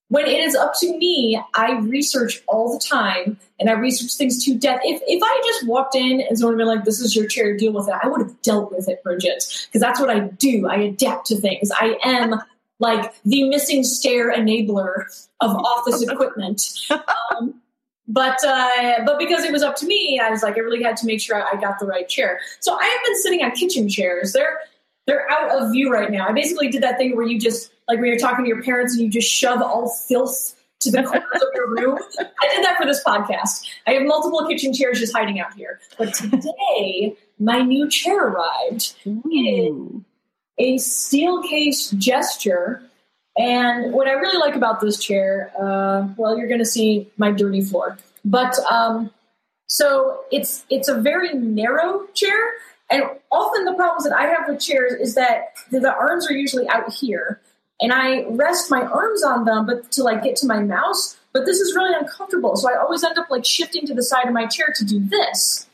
when it is up to me, I research all the time and I research things to death. If if I just walked in and someone had been like, "This is your chair, deal with it," I would have dealt with it, Bridget, because that's what I do. I adapt to things. I am like the missing stair enabler of office equipment. Um, but uh, but because it was up to me, I was like, I really had to make sure I got the right chair. So I have been sitting on kitchen chairs. They're they're out of view right now. I basically did that thing where you just like when you're talking to your parents and you just shove all filth to the corners of your room. I did that for this podcast. I have multiple kitchen chairs just hiding out here. But today, my new chair arrived. In a steel case gesture. And what I really like about this chair, uh, well, you're going to see my dirty floor, but um, so it's it's a very narrow chair, and often the problems that I have with chairs is that the, the arms are usually out here, and I rest my arms on them, but to like get to my mouse. But this is really uncomfortable, so I always end up like shifting to the side of my chair to do this.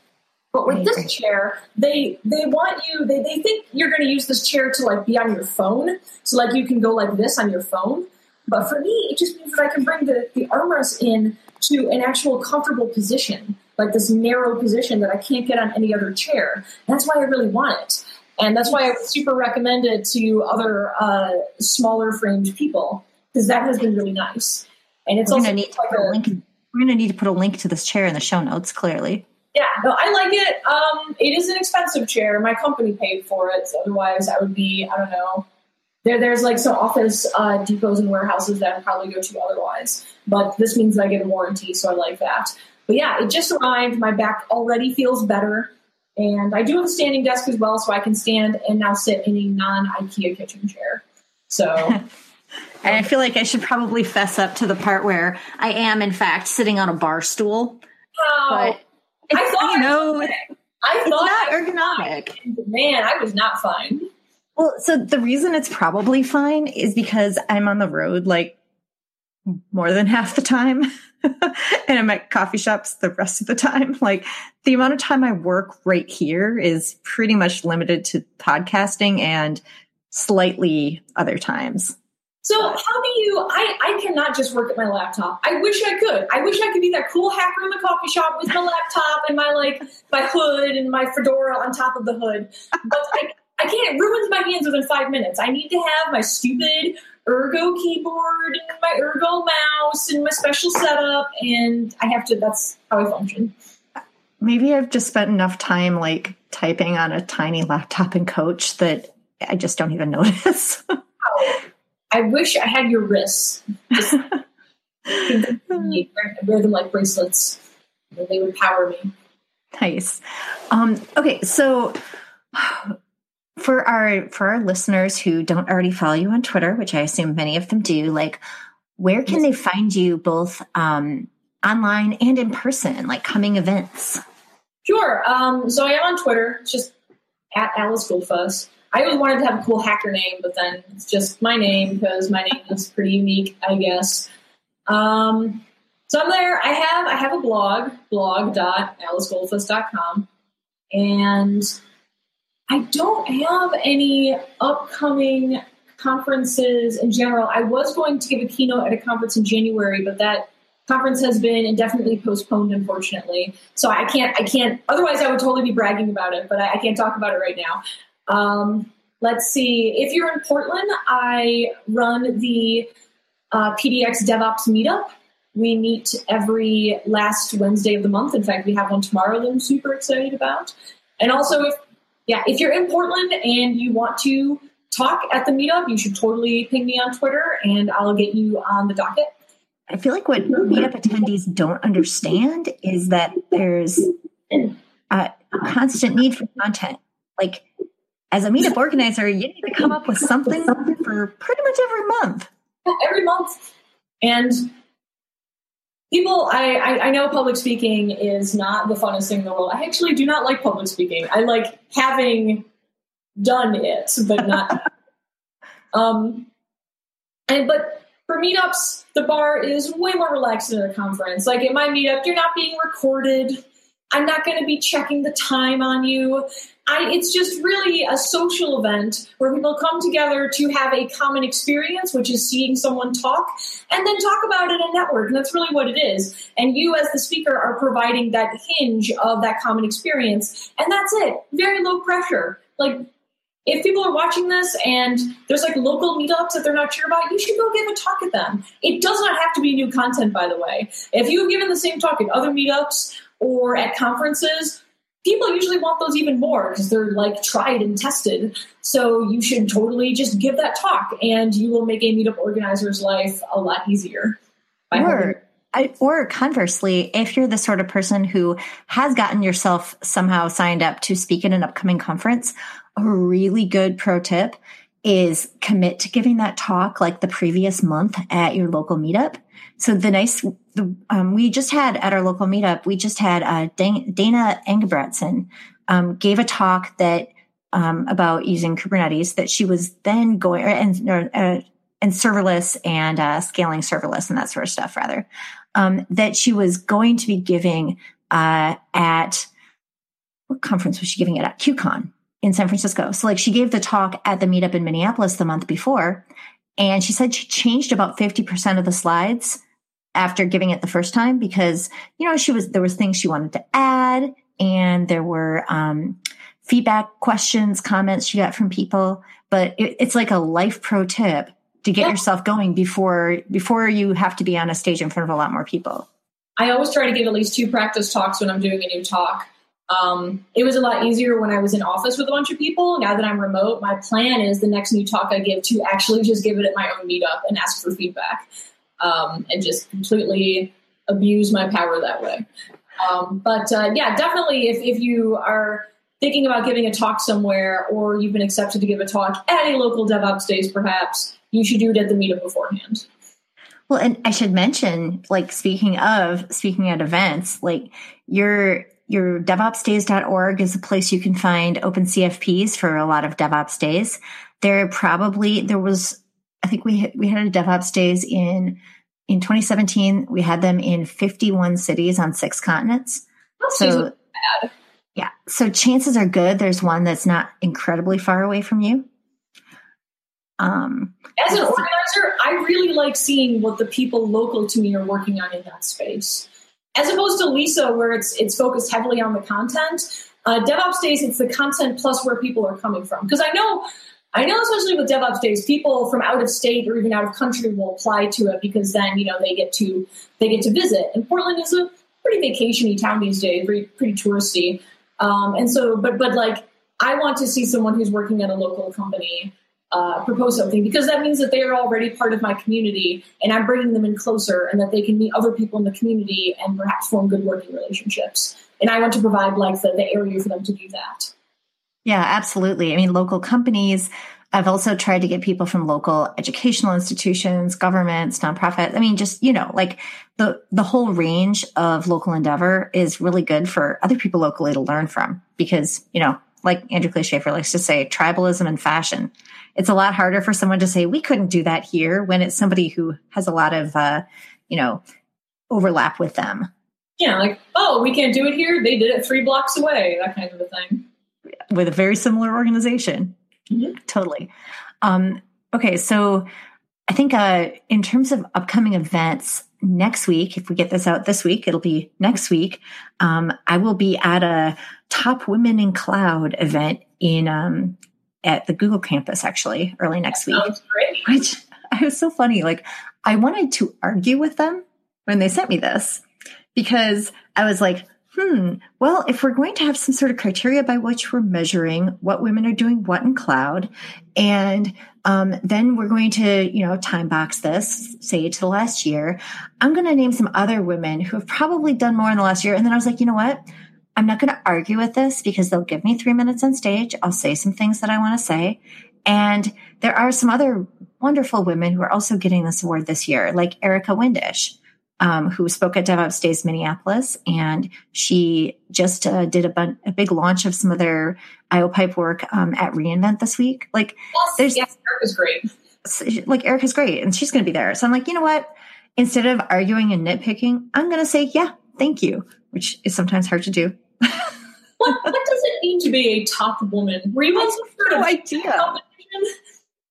But with this chair, they they want you they, they think you're gonna use this chair to like be on your phone. So like you can go like this on your phone. But for me, it just means that I can bring the, the armrest in to an actual comfortable position, like this narrow position that I can't get on any other chair. That's why I really want it. And that's why I super recommend it to other uh, smaller framed people, because that has been really nice. And it's We're also gonna need to like put a link. We're gonna need to put a link to this chair in the show notes. Clearly, Yeah, no, I like it. Um, it is an expensive chair. My company paid for it. So otherwise, I would be, I don't know. There, there's like some office uh, depots and warehouses that I'd probably go to otherwise. But this means I get a warranty, so I like that. But yeah, it just arrived. My back already feels better. And I do have a standing desk as well, so I can stand and now sit in a non IKEA kitchen chair. So I feel like I should probably fess up to the part where I am, in fact, sitting on a bar stool. wow. But I thought you know, I it's thought not ergonomic. Man, I was not fine. Well, so the reason it's probably fine is because I'm on the road like more than half the time. and I'm at coffee shops the rest of the time. Like the amount of time I work right here is pretty much limited to podcasting and slightly other times. So how do you? I I cannot just work at my laptop. I wish I could. I wish I could be that cool hacker in the coffee shop with my laptop and my like my hood and my fedora on top of the hood. But I I can't. It ruins my hands within five minutes. I need to have my stupid ergo keyboard and my ergo mouse and my special setup, and I have to. That's how I function. Maybe I've just spent enough time like typing on a tiny laptop in coach that I just don't even notice. Oh, I wish I had your wrists. Just wear them like bracelets. They would power me. Nice. Um, okay, so for our for our listeners who don't already follow you on Twitter, which I assume many of them do, like where can they find you both um, online and in person, like coming events? Sure. Um, so I am on Twitter. It's just at Alice Goldfuss. I always wanted to have a cool hacker name, but then it's just my name because my name is pretty unique, I guess. Um, so I'm there. I have I have a blog, blog.alicegoldfuss.com, and I don't have any upcoming conferences in general. I was going to give a keynote at a conference in January, but that conference has been indefinitely postponed, unfortunately. So I can't. I can't. Otherwise, I would totally be bragging about it, but I, I can't talk about it right now. Um, let's see. If you're in Portland, I run the uh, PDX DevOps meetup. We meet every last Wednesday of the month. In fact, we have one tomorrow that I'm super excited about. And also, if yeah, if you're in Portland and you want to talk at the meetup, you should totally ping me on Twitter, and I'll get you on the docket. I feel like what meetup attendees don't understand is that there's a constant need for content. Like as a meetup organizer, you need to come up with something for pretty much every month. every month. And people, I, I, I know public speaking is not the funnest thing in the world. I actually do not like public speaking. I like having done it, but not. um, and but for meetups, the bar is way more relaxed than a conference. Like at my meetup, you're not being recorded. I'm not going to be checking the time on you. I, it's just really a social event where people come together to have a common experience, which is seeing someone talk, and then talk about it and network. And that's really what it is. And you, as the speaker, are providing that hinge of that common experience. And that's it. Very low pressure. Like, if people are watching this and there's like local meetups that they're not sure about, you should go give a talk at them. It does not have to be new content, by the way. If you've given the same talk at other meetups or at conferences, people usually want those even more because they're like tried and tested. So you should totally just give that talk and you will make a meetup organizer's life a lot easier. by Or I, or conversely, if you're the sort of person who has gotten yourself somehow signed up to speak at an upcoming conference, a really good pro tip is commit to giving that talk like the previous month at your local meetup. So the nice, the, um, we just had at our local meetup, we just had uh, Dana Engebretson um, gave a talk that um, about using Kubernetes that she was then going and uh, and serverless and uh, scaling serverless and that sort of stuff rather um, that she was going to be giving uh, at what conference was she giving it at QCon in San Francisco. So like she gave the talk at the meetup in Minneapolis the month before, and she said she changed about fifty percent of the slides after giving it the first time because you know she was there was things she wanted to add and there were um, feedback questions comments she got from people but it, it's like a life pro tip to get yeah. yourself going before before you have to be on a stage in front of a lot more people. I always try to give at least two practice talks when I'm doing a new talk. Um, it was a lot easier when I was in office with a bunch of people. Now that I'm remote, my plan is the next new talk I give to actually just give it at my own meetup and ask for feedback um, and just completely abuse my power that way. Um, but uh, yeah, definitely if, if you are thinking about giving a talk somewhere or you've been accepted to give a talk at a local DevOps days, perhaps, you should do it at the meetup beforehand. Well, and I should mention, like speaking of speaking at events, like your your DevOpsDays.org is a place you can find open CFPs for a lot of DevOps days. There probably there was, I think we we had a DevOps days in in 2017. We had them in 51 cities on six continents. so yeah, so chances are good there's one that's not incredibly far away from you. Um, As an organizer, I really like seeing what the people local to me are working on in that space. As opposed to LISA, where it's it's focused heavily on the content. Uh, DevOps Days, it's the content plus where people are coming from. Because I know, I know, especially with DevOps Days, people from out of state or even out of country will apply to it because then you know they get to they get to visit. And Portland is a pretty vacationy town these days, pretty, pretty touristy. Um, and so, but but like, I want to see someone who's working at a local company uh, propose something because that means that they are already part of my community and I'm bringing them in closer and that they can meet other people in the community and perhaps form good working relationships. And I want to provide like the, the area for them to do that. Yeah, absolutely. I mean, local companies. I've also tried to get people from local educational institutions, governments, nonprofits. I mean, just, you know, like the, the whole range of local endeavor is really good for other people locally to learn from because, you know, like Andrew Clay Shafer likes to say, tribalism and fashion it's a lot harder for someone to say we couldn't do that here when it's somebody who has a lot of uh, you know overlap with them yeah like oh we can't do it here they did it three blocks away that kind of a thing with a very similar organization mm-hmm. totally um, okay so i think uh, in terms of upcoming events next week if we get this out this week it'll be next week um, i will be at a top women in cloud event in um, at the Google campus actually early next week. Which I was so funny. Like I wanted to argue with them when they sent me this because I was like, hmm, well, if we're going to have some sort of criteria by which we're measuring what women are doing what in cloud, and um, then we're going to, you know, time box this, say to the last year, I'm going to name some other women who have probably done more in the last year. And then I was like, you know what? I'm not going to argue with this because they'll give me three minutes on stage. I'll say some things that I want to say. And there are some other wonderful women who are also getting this award this year, like Erica Windisch, um, who spoke at DevOps Days Minneapolis. And she just uh, did a, bun- a, big launch of some of their IOpipe work um, at reInvent this week. Like, yes, there's yes, Erica's great. Like, Erica's great. And she's going to be there. So I'm like, you know what? Instead of arguing and nitpicking, I'm going to say, yeah, thank you, which is sometimes hard to do what, what does it mean to be a top woman? Were you some sort no idea.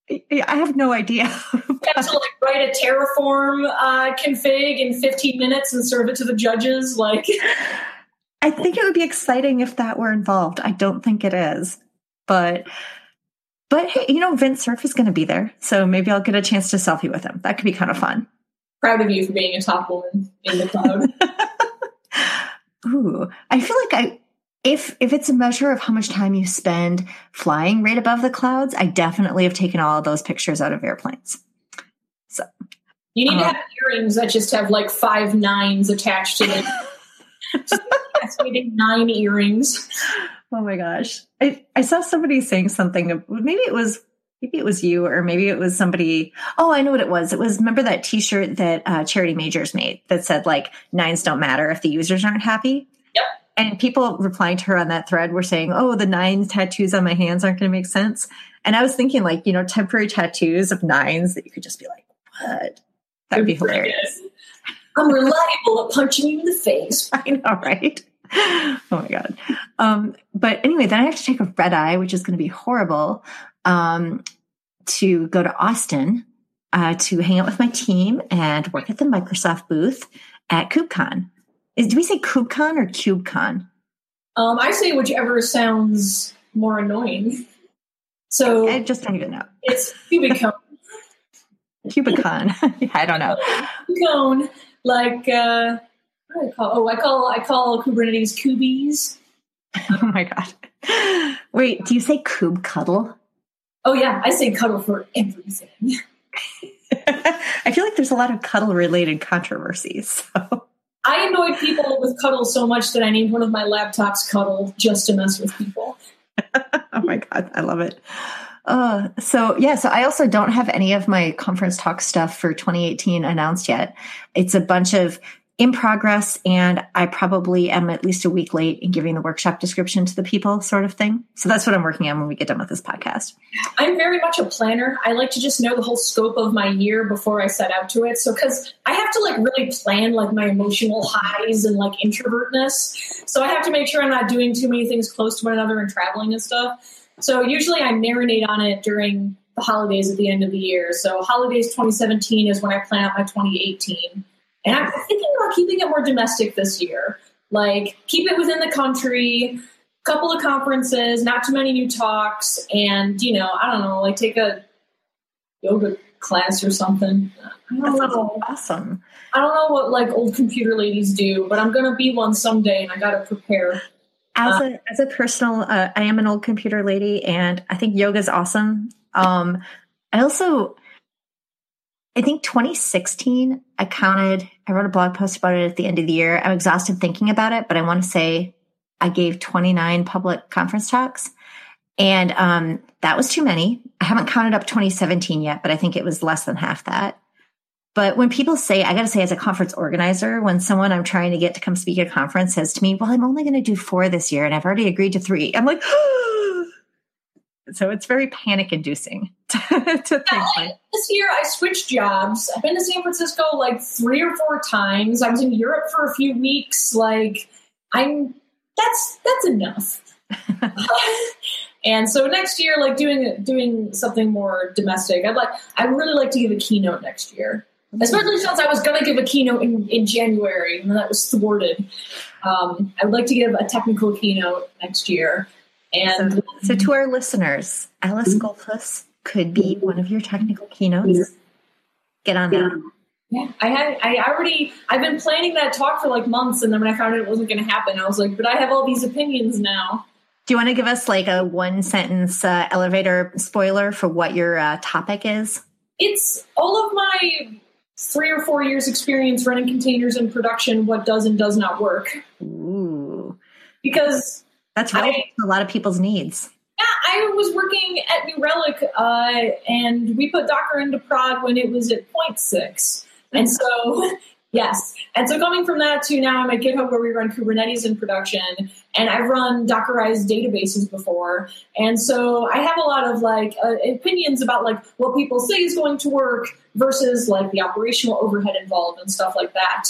I have no idea. you have to like write a Terraform uh, config in 15 minutes and serve it to the judges. Like, I think it would be exciting if that were involved. I don't think it is, but but hey, you know, Vint Cerf is going to be there, so maybe I'll get a chance to selfie with him. That could be kind of fun. Proud of you for being a top woman in the cloud. Ooh, I feel like I if if it's a measure of how much time you spend flying right above the clouds, I definitely have taken all of those pictures out of airplanes. So You need to Uh-huh. have earrings that just have like five nines attached to them. Just cascading nine earrings. Oh my gosh. I, I saw somebody saying something. Maybe it was maybe it was you or maybe it was somebody. Oh, I know what it was. It was remember that t-shirt that uh, Charity Majors made that said like nines don't matter if the users aren't happy. Yep. And people replying to her on that thread were saying, "Oh, the nine tattoos on my hands aren't going to make sense." And I was thinking like, you know, temporary tattoos of nines that you could just be like, "What?" That would be hilarious. I'm reliable at punching you in the face. I know, right? Oh my god. Um, but anyway, then I have to take a red eye, which is going to be horrible, um, to go to Austin uh, to hang out with my team and work at the Microsoft booth at KubeCon. Is, do we say KubeCon or CubeCon? Um, I say whichever sounds more annoying. So I just don't even know. it's Cubicone. CubeCon. I don't know. Cubicone, like uh, what do I call? Oh, I call I call Kubernetes Kubies. Oh my god. Wait, do you say Kube Cuddle? Oh yeah, I say cuddle for everything. I feel like there's a lot of cuddle related controversies. So. I annoy people with cuddle so much that I named one of my laptops Cuddle just to mess with people. oh my god, I love it. Uh, so yeah, so I also don't have any of my conference talk stuff for 2018 announced yet. It's a bunch of in progress, and I probably am at least a week late in giving the workshop description to the people, sort of thing. So that's what I'm working on when we get done with this podcast. I'm very much a planner. I like to just know the whole scope of my year before I set out to it. So, because I have to like really plan like my emotional highs and like introvertness. So, I have to make sure I'm not doing too many things close to one another and traveling and stuff. So, usually I marinate on it during the holidays at the end of the year. So, holidays 2017 is when I plan out my 2018. And I'm thinking about keeping it more domestic this year. Like, keep it within the country, couple of conferences, not too many new talks, and you know, I don't know, like take a yoga class or something. I don't know. awesome. I don't know what like old computer ladies do, but I'm gonna be one someday, and I gotta prepare. As a as a personal, uh, I am an old computer lady, and I think yoga is awesome. Um, I also, I think 2016, I counted. I wrote a blog post about it at the end of the year. I'm exhausted thinking about it, but I want to say I gave 29 public conference talks, and um, that was too many. I haven't counted up 2017 yet, but I think it was less than half that. But when people say, I got to say, as a conference organizer, when someone I'm trying to get to come speak at a conference says to me, Well, I'm only going to do four this year and I've already agreed to three, I'm like, So it's very panic inducing to, to think like, This year, I switched jobs. I've been to San Francisco like three or four times. I was in Europe for a few weeks. Like, I'm that's that's enough. and so next year, like doing doing something more domestic, I'd like I would really like to give a keynote next year. Especially since I was going to give a keynote in, in January and that was thwarted. Um, I would like to give a technical keynote next year. And so, so to our listeners, Alice Goldfuss could be one of your technical keynotes. Get on that. Yeah, I had. I already. I've been planning that talk for like months, and then when I found out it wasn't going to happen, I was like, "But I have all these opinions now." Do you want to give us like a one sentence uh, elevator spoiler for what your uh, topic is? It's all of my three or four years experience running containers in production. What does and does not work? Ooh, Because that's relevant to a lot of people's needs. yeah, I was working at New Relic, uh, and we put Docker into prod when it was at 0.6. And so, yes. And so coming from that to now I'm at GitHub where we run Kubernetes in production and I've run Dockerized databases before. And so I have a lot of like uh, opinions about like what people say is going to work versus like the operational overhead involved and stuff like that.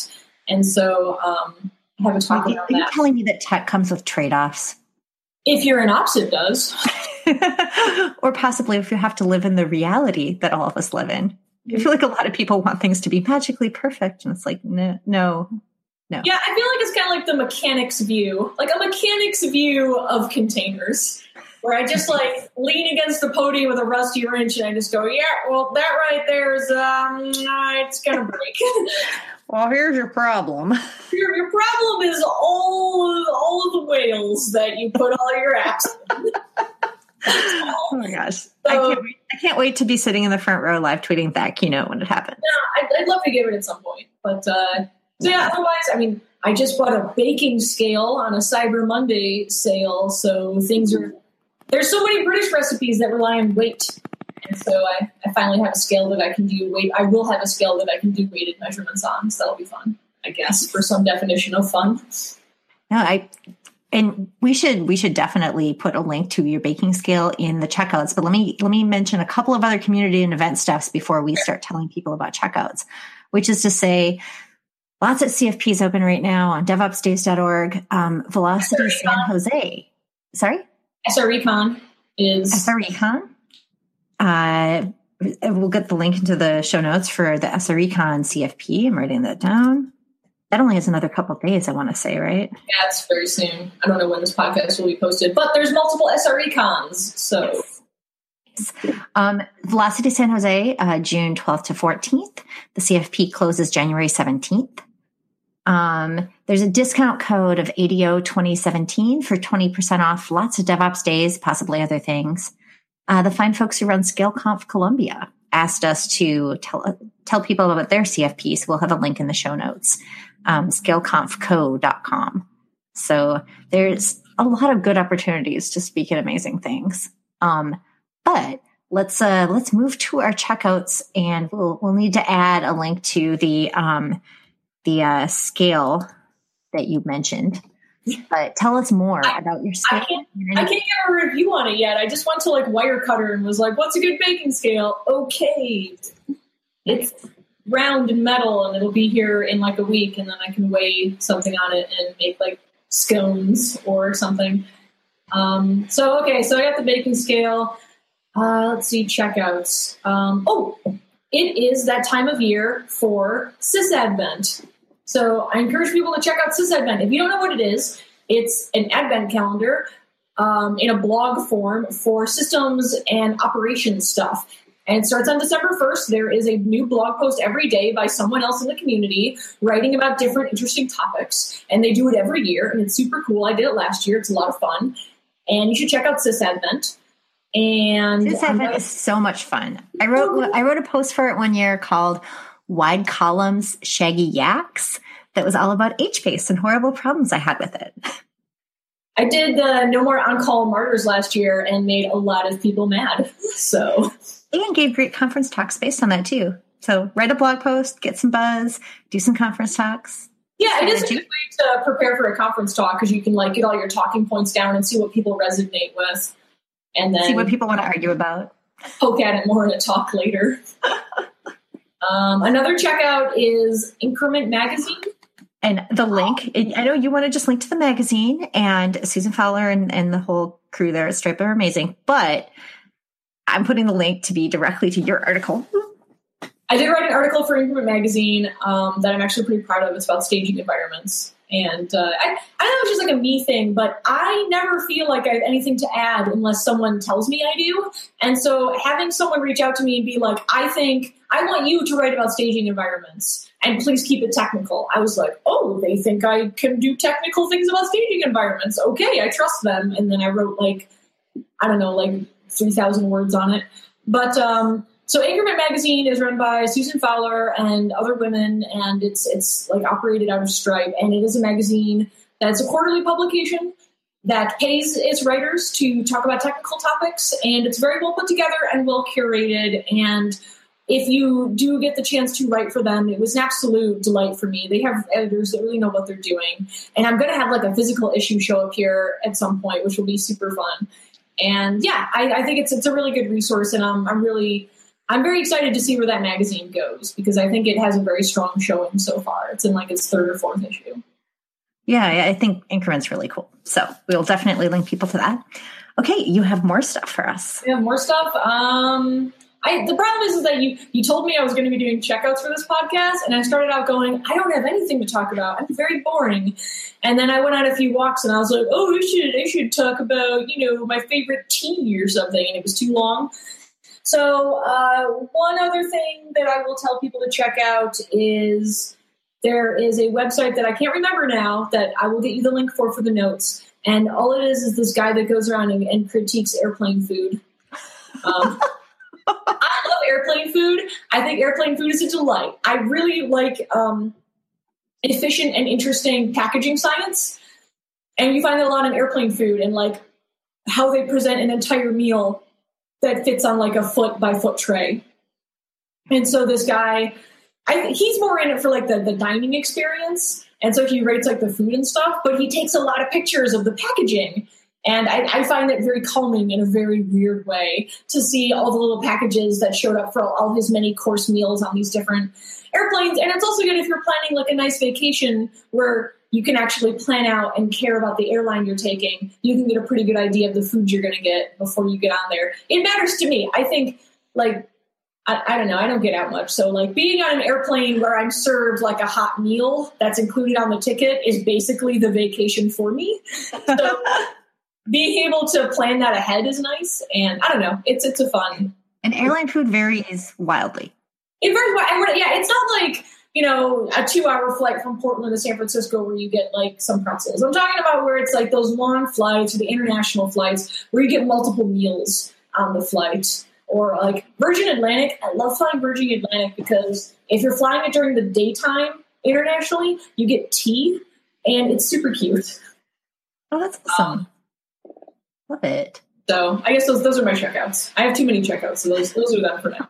And so um, have a talk Are you that. telling me that tech comes with trade offs? If you're an ops, it does. or possibly if you have to live in the reality that all of us live in. I feel like a lot of people want things to be magically perfect, and it's like, no, no, no. Yeah, I feel like it's kind of like the mechanics view, like a mechanics view of containers, where I just like lean against the podium with a rusty wrench and I just go, yeah, well, that right there is, um, it's gonna break. Well, here's your problem. your, your problem is all all of the whales that you put all your apps. in. Oh my gosh. I, can't wait, I can't wait to be sitting in the front row live tweeting that keynote when it happens. I, I'd love to give it at some point. But uh, so yeah, otherwise, I mean, I just bought a baking scale on a Cyber Monday sale, so things are there's so many British recipes that rely on weight. And so I, I finally have a scale that I can do weight. I will have a scale that I can do weighted measurements on. So that'll be fun, I guess, for some definition of fun. No, I and we should we should definitely put a link to your baking scale in the checkouts. But let me let me mention a couple of other community and event steps before we start telling people about checkouts, which is to say lots of CFPs open right now on DevOpsDays.org. Um, Velocity San Jose. Sorry? SRECon is. SRECon? Uh, we'll get the link into the show notes for the SRECon CFP. I'm writing that down. That only has another couple days, I want to say, right? Yeah, it's very soon. I don't know when this podcast will be posted, but there's multiple SRECons, so. Um, Velocity San Jose, uh, June 12th to 14th. The CFP closes January 17th. Um, there's a discount code of ADO 2017 for 20% off lots of DevOps days, possibly other things. Uh, the fine folks who run ScaleConf Colombia asked us to tell, tell people about their CFP. So we'll have a link in the show notes, um, scaleconfco.com. So there's a lot of good opportunities to speak at amazing things. Um, but let's, uh, let's move to our checkouts and we'll, we'll need to add a link to the, um, the uh, scale that you mentioned. But tell us more I, about your scale. I can't, I can't get a review on it yet. I just went to like Wirecutter and was like, "What's a good baking scale?" Okay, it's round and metal, and it'll be here in like a week, and then I can weigh something on it and make like scones or something. Um, so okay, so I got the baking scale. Uh, let's see checkouts. Um, oh, it is that time of year for SysAdvent. So I encourage people to check out SysAdvent. If you don't know what it is, it's an advent calendar um, in a blog form for systems and operations stuff. And it starts on December 1st. There is a new blog post every day by someone else in the community writing about different interesting topics. And they do it every year, and it's super cool. I did it last year. It's a lot of fun. And you should check out SysAdvent. And SysAdvent is so much fun. I wrote I wrote a post for it one year called Wide Columns Shaggy Yaks that was all about HBase and horrible problems I had with it. I did the No More On Call Martyrs last year and made a lot of people mad. So and gave great conference talks based on that too. So write a blog post, get some buzz, do some conference talks. Yeah, it is a good way to prepare for a conference talk because you can like get all your talking points down and see what people resonate with, and then see what people want to argue about. Poke at it more in a talk later. um, another checkout is Increment Magazine. And the link, I know you want to just link to the magazine and Susan Fowler and, and the whole crew there at Stripe are amazing, but I'm putting the link to be directly to your article. I did write an article for Increment Magazine um, that I'm actually pretty proud of. It's about staging environments. And uh, I, I know it's just like a me thing, but I never feel like I have anything to add unless someone tells me I do. And so having someone reach out to me and be like, I think I want you to write about staging environments and please keep it technical. I was like, oh, they think I can do technical things about staging environments. Okay, I trust them. And then I wrote like, I don't know, like 3,000 words on it. But um, so Increment Magazine is run by Susan Fowler and other women, and it's it's like operated out of Stripe, and it is a magazine that's a quarterly publication that pays its writers to talk about technical topics, and it's very well put together and well curated. And if you do get the chance to write for them, it was an absolute delight for me. They have editors that really know what they're doing, and I'm going to have like a physical issue show up here at some point, which will be super fun. And yeah, I, I think it's it's a really good resource, and I'm I'm really I'm very excited to see where that magazine goes because I think it has a very strong showing so far. It's in like its third or fourth issue. Yeah, I think Increment's really cool. So we'll definitely link people to that. Okay, you have more stuff for us. We have more stuff. Um, I, the problem is, is that you you told me I was going to be doing checkouts for this podcast, and I started out going, I don't have anything to talk about. I'm very boring. And then I went on a few walks, and I was like, oh, I should I should talk about you know my favorite tea or something, and it was too long. So, uh, one other thing that I will tell people to check out is there is a website that I can't remember now that I will get you the link for for the notes. And all it is is this guy that goes around and, and critiques airplane food. Um, I love airplane food. I think airplane food is a delight. I really like um, efficient and interesting packaging science. And you find that a lot in airplane food and like how they present an entire meal that fits on like a foot by foot tray. And so this guy, I, he's more in it for like the, the dining experience. And so he rates like the food and stuff, but he takes a lot of pictures of the packaging. And I, I find it very calming in a very weird way to see all the little packages that showed up for all his many course meals on these different airplanes. And it's also good if you're planning like a nice vacation where you can actually plan out and care about the airline you're taking. You can get a pretty good idea of the food you're going to get before you get on there. It matters to me. I think like I, I, don't know. I don't get out much. So, like being on an airplane where I'm served like a hot meal that's included on the ticket is basically the vacation for me. So, being able to plan that ahead is nice. And I don't know. It's it's a fun. And airline food varies wildly. It varies. Yeah, it's not like you know a two-hour flight from Portland to San Francisco where you get like some pretzels. I'm talking about where it's like those long flights or the international flights where you get multiple meals on the flight or like Virgin Atlantic. I love flying Virgin Atlantic because if you're flying it during the daytime internationally, you get tea and it's super cute. Oh, that's awesome. Um, love it. So I guess those those are my checkouts. I have too many checkouts, so those those are them for now.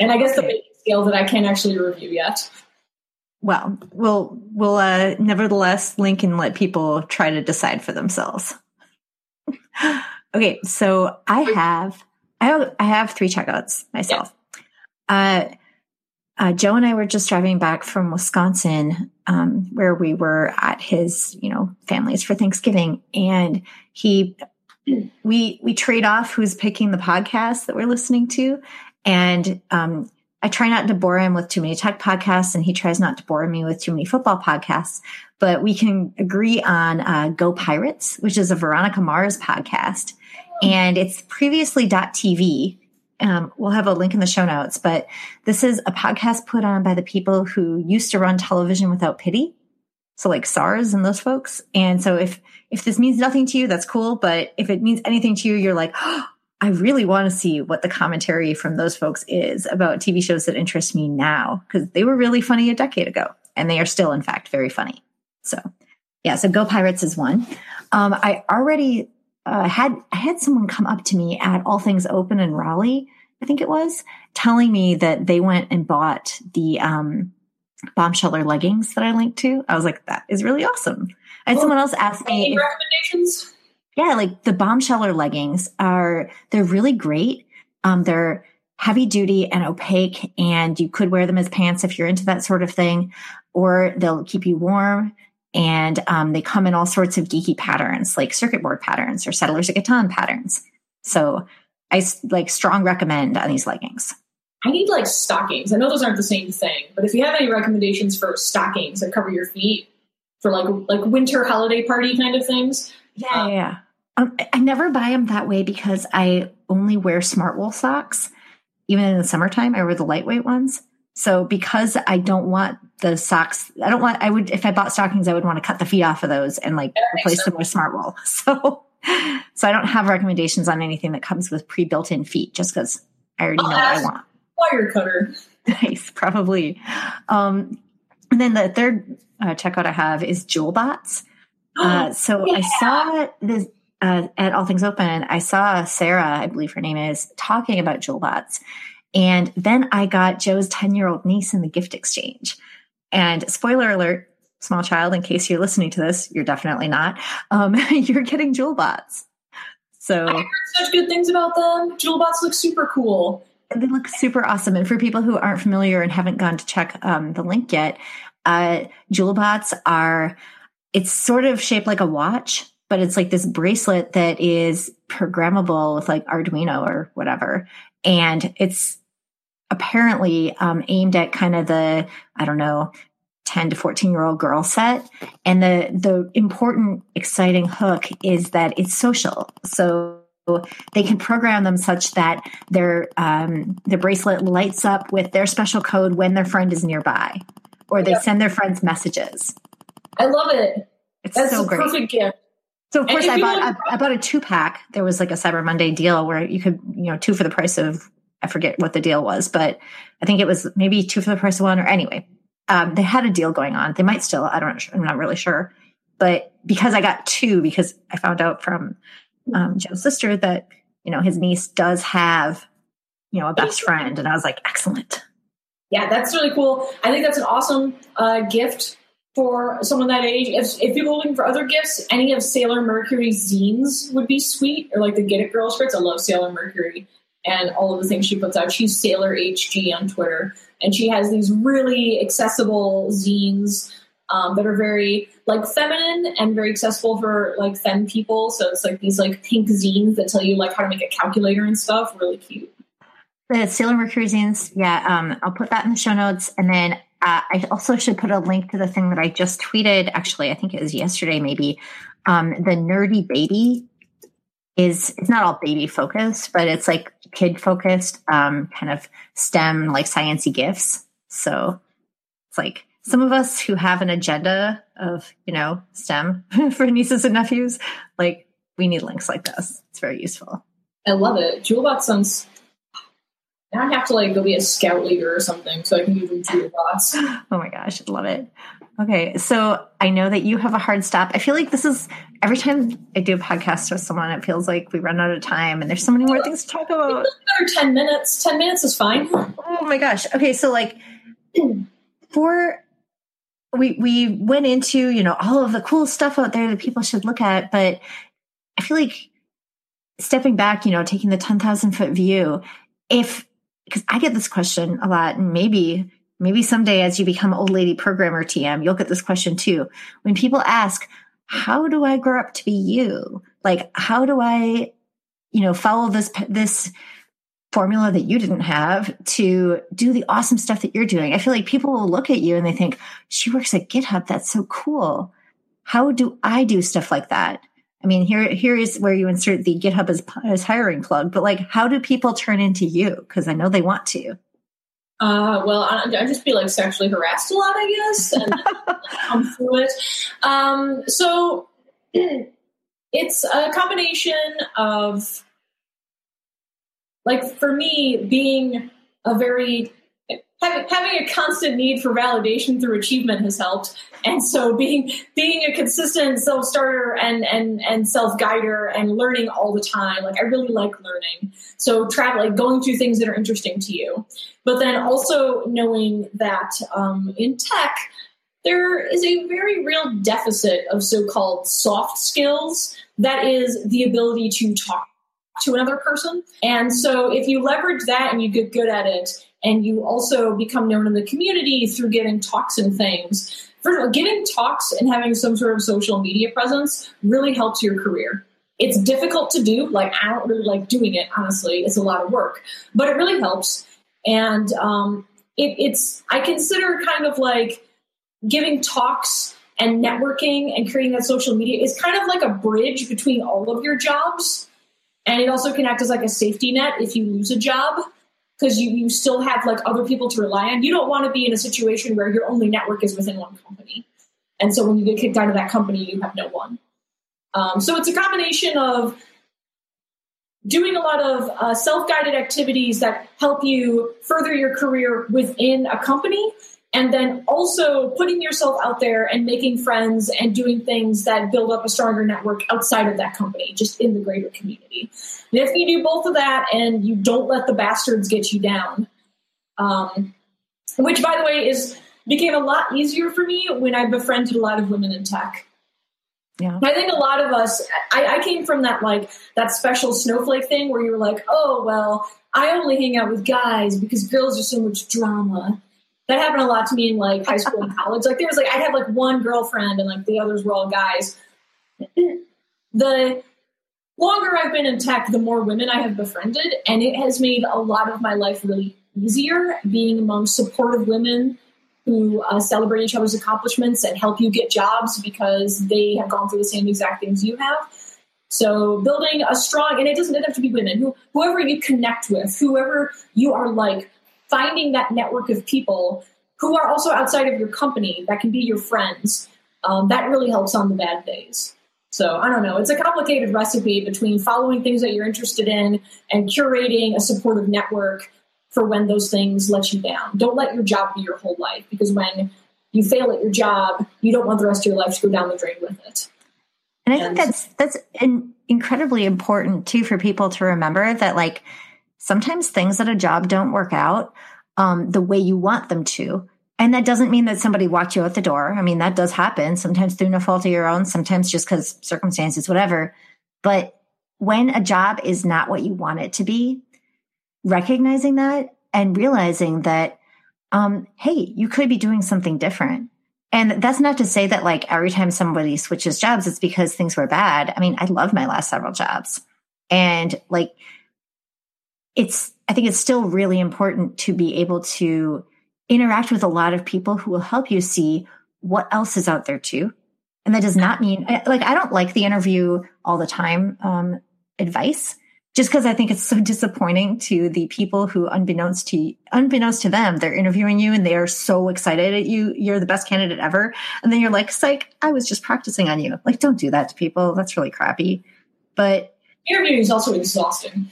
And I guess okay. the baking scale that I can't actually review yet. Well, we'll we'll uh, nevertheless link and let people try to decide for themselves. okay, so I have I have, I have three checkouts myself. Yeah. Uh, uh, Joe and I were just driving back from Wisconsin, um, where we were at his, you know, family's for Thanksgiving, and he, we we trade off who's picking the podcast that we're listening to, and um, I try not to bore him with too many tech podcasts, and he tries not to bore me with too many football podcasts. But we can agree on uh, Go Pirates, which is a Veronica Mars podcast and it's previously.tv. Um, we'll have a link in the show notes, but this is a podcast put on by the people who used to run television without pity. So like SARS and those folks. And so if, if this means nothing to you, that's cool. But if it means anything to you, you're like, oh, I really want to see what the commentary from those folks is about TV shows that interest me now because they were really funny a decade ago and they are still, in fact, very funny. So, yeah, so Go Pirates is one. Um, I already uh, had I had someone come up to me at All Things Open in Raleigh, I think it was, telling me that they went and bought the um, bombsheller leggings that I linked to. I was like, that is really awesome. And well, someone else asked me if, recommendations. Yeah, like the bombsheller leggings are they're really great. Um, they're heavy duty and opaque, and you could wear them as pants if you're into that sort of thing, or they'll keep you warm and um, they come in all sorts of geeky patterns like circuit board patterns or settlers of Catan patterns. So I like strong recommend on these leggings. I need like stockings. I know those aren't the same thing, but if you have any recommendations for stockings that cover your feet for like like winter holiday party kind of things, yeah, um, yeah. Um, I never buy them that way because I only wear Smartwool socks. Even in the summertime, I wear the lightweight ones. So because I don't want the socks, I don't want, I would, if I bought stockings, I would want to cut the feet off of those and like replace them with Smartwool. So, so I don't have recommendations on anything that comes with pre built in feet just because I already know what I want. Wirecutter. Nice, probably. Um, and then the third uh, checkout I have is JewelBots. Uh, so yeah. I saw this uh, at All Things Open. I saw Sarah, I believe her name is, talking about JewelBots. And then I got Joe's 10 year old niece in the gift exchange. And spoiler alert, small child, in case you're listening to this, you're definitely not. Um, you're getting JewelBots. So I heard such good things about them. JewelBots look super cool. They look super awesome. And for people who aren't familiar and haven't gone to check um, the link yet, uh, JewelBots are, it's sort of shaped like a watch, but it's like this bracelet that is programmable with like Arduino or whatever. And it's apparently um, aimed at kind of the, I don't know, 10 to 14 year old girl set. And the, the important, exciting hook is that it's social. So they can program them such that their um, the bracelet lights up with their special code when their friend is nearby, or they yep. send their friends messages. I love it. It's That's so great. Perfect gift. So of course I bought I, I, bought a two pack. There was like a Cyber Monday deal where you could you know two for the price of I forget what the deal was, but I think it was maybe two for the price of one. Or anyway, um, they had a deal going on. They might still. I don't. Know, I'm not really sure. But because I got two, because I found out from um, Joe's sister that you know his niece does have you know a best friend, and I was like, excellent. Yeah, that's really cool. I think that's an awesome uh, gift for someone that age. If, if people looking for other gifts, any of Sailor Mercury's zines would be sweet, or like the Get It Girl shirts. I love Sailor Mercury and all of the things she puts out. She's Sailor HG on Twitter, and she has these really accessible zines um, that are very like feminine and very accessible for like femme people. So it's like these like pink zines that tell you like how to make a calculator and stuff. Really cute. The Sailor Mercury zines, yeah. Um, I'll put that in the show notes, and then uh, I also should put a link to the thing that I just tweeted. Actually, I think it was yesterday, maybe. Um, the nerdy baby is it's not all baby focused, but it's like kid focused, um, kind of STEM like sciency gifts. So it's like some of us who have an agenda of you know STEM for nieces and nephews, like we need links like this. It's very useful. I love it. JewelBots sounds now I have to like go be a scout leader or something so I can use JewelBots. Oh my gosh, I love it. Okay, so I know that you have a hard stop. I feel like this is every time I do a podcast with someone, it feels like we run out of time and there's so many more things to talk about. Another 10 minutes. 10 minutes is fine. Oh my gosh. Okay, so like for we we went into, you know, all of the cool stuff out there that people should look at, but I feel like stepping back, you know, taking the 10,000 foot view, if because I get this question a lot, and maybe maybe someday as you become old lady programmer TM, you'll get this question too. When people ask, "How do I grow up to be you?" Like, how do I, you know, follow this this formula that you didn't have to do the awesome stuff that you're doing? I feel like people will look at you and they think, "She works at GitHub. That's so cool." How do I do stuff like that? I mean, here here is where you insert the GitHub as, as hiring plug. But like, how do people turn into you? Because I know they want to. Uh, well, I, I just be like sexually harassed a lot, I guess, and come through it. Um, so it's a combination of, like, for me, being a very having, having a constant need for validation through achievement has helped. And so being being a consistent self-starter and and and self-guider and learning all the time like i really like learning. So travel like going through things that are interesting to you. But then also knowing that um, in tech there is a very real deficit of so-called soft skills. That is the ability to talk to another person. And so if you leverage that and you get good at it and you also become known in the community through giving talks and things. First of all, giving talks and having some sort of social media presence really helps your career. It's difficult to do. Like I don't really like doing it. Honestly, it's a lot of work, but it really helps. And um, it, it's I consider kind of like giving talks and networking and creating that social media is kind of like a bridge between all of your jobs. And it also can act as like a safety net if you lose a job because you, you still have like other people to rely on. You don't want to be in a situation where your only network is within one company. And so when you get kicked out of that company, you have no one. Um, so it's a combination of doing a lot of uh, self guided activities that help you further your career within a company and then also putting yourself out there and making friends and doing things that build up a stronger network outside of that company, just in the greater community. And if you do both of that and you don't let the bastards get you down, um, which by the way is became a lot easier for me when I befriended a lot of women in tech. Yeah. I think a lot of us, I, I came from that like that special snowflake thing where you were like, oh well, I only hang out with guys because girls are so much drama that happened a lot to me in like high school and college. Like there was like I had like one girlfriend and like the others were all guys. The longer I've been in tech, the more women I have befriended, and it has made a lot of my life really easier being among supportive women who uh, celebrate each other's accomplishments and help you get jobs because they have gone through the same exact things you have. So building a strong, and it doesn't have to be women, who, whoever you connect with, whoever you are like, finding that network of people who are also outside of your company that can be your friends, um, that really helps on the bad days. So I don't know. It's a complicated recipe between following things that you're interested in and curating a supportive network for when those things let you down. Don't let your job be your whole life because when you fail at your job, you don't want the rest of your life to go down the drain with it. And I think that's that's in, incredibly important too for people to remember that like sometimes things at a job don't work out um, the way you want them to. And that doesn't mean that somebody walked you out the door. I mean, that does happen sometimes through no fault of your own, sometimes just because circumstances, whatever. But when a job is not what you want it to be, recognizing that and realizing that, um, hey, you could be doing something different. And that's not to say that like every time somebody switches jobs, it's because things were bad. I mean, I love my last several jobs. And like, it's, I think it's still really important to be able to interact with a lot of people who will help you see what else is out there too. And that does not mean like I don't like the interview all the time um, advice just because I think it's so disappointing to the people who unbeknownst to unbeknownst to them, they're interviewing you and they are so excited at you. You're the best candidate ever. And then you're like, psych, I was just practicing on you. Like, don't do that to people. That's really crappy. But interviewing is also exhausting.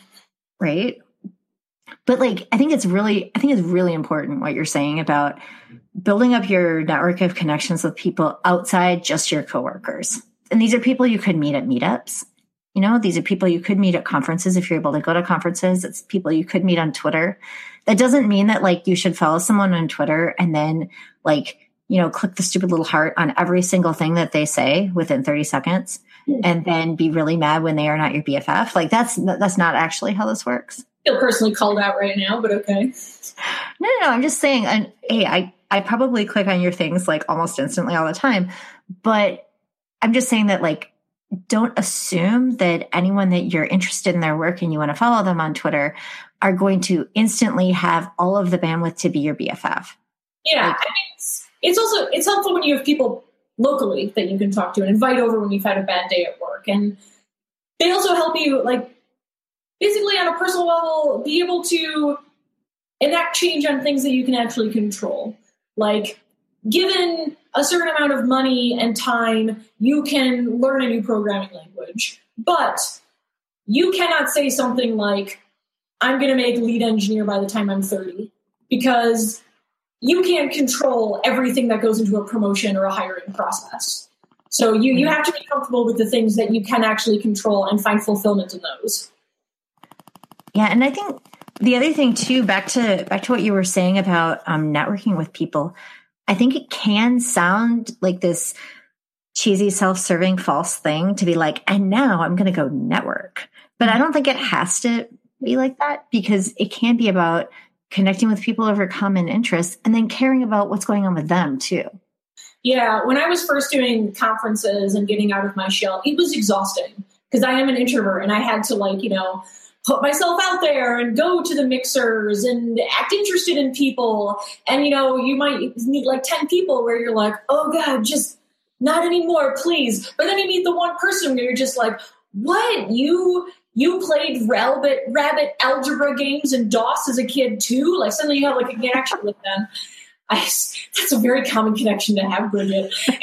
Right but like i think it's really i think it's really important what you're saying about building up your network of connections with people outside just your coworkers. And these are people you could meet at meetups. You know these are people you could meet at conferences if you're able to go to conferences. It's people you could meet on twitter. That doesn't mean that like you should follow someone on twitter and then like you know click the stupid little heart on every single thing that they say within 30 seconds and then be really mad when they are not your bff like that's that's not actually how this works feel personally called out right now, but okay. No, no, no. I'm just saying, and hey, I, I probably click on your things like almost instantly all the time, but I'm just saying that like, don't assume that anyone that you're interested in their work and you want to follow them on Twitter are going to instantly have all of the bandwidth to be your BFF. Yeah, like, I mean, it's, it's also it's helpful when you have people locally that you can talk to and invite over when you've had a bad day at work, and they also help you like basically on a personal level be able to enact change on things that you can actually control. Like given a certain amount of money and time you can learn a new programming language. But you cannot say something like i'm going to make lead engineer by the time i'm 30 because you can't control everything that goes into a promotion or a hiring process. So you, you mm-hmm. have to be comfortable with the things that you can actually control and find fulfillment in those yeah, and I think the other thing too, back to back to what you were saying about um, networking with people, I think it can sound like this cheesy, self-serving, false thing to be like, and now I'm going to go network. But I don't think it has to be like that because it can be about connecting with people over common interests and then caring about what's going on with them too. Yeah, when I was first doing conferences and getting out of my shell, it was exhausting because I am an introvert and I had to like, you know, put myself out there and go to the mixers and act interested in people. And, you know, you might meet like 10 people where you're like, oh God, just not anymore, please. But then you meet the one person where you're just like, what? You you played rabbit rabbit algebra games and DOS as a kid too? Like suddenly you have like a connection with them. I, that's a very common connection to have, Bridget.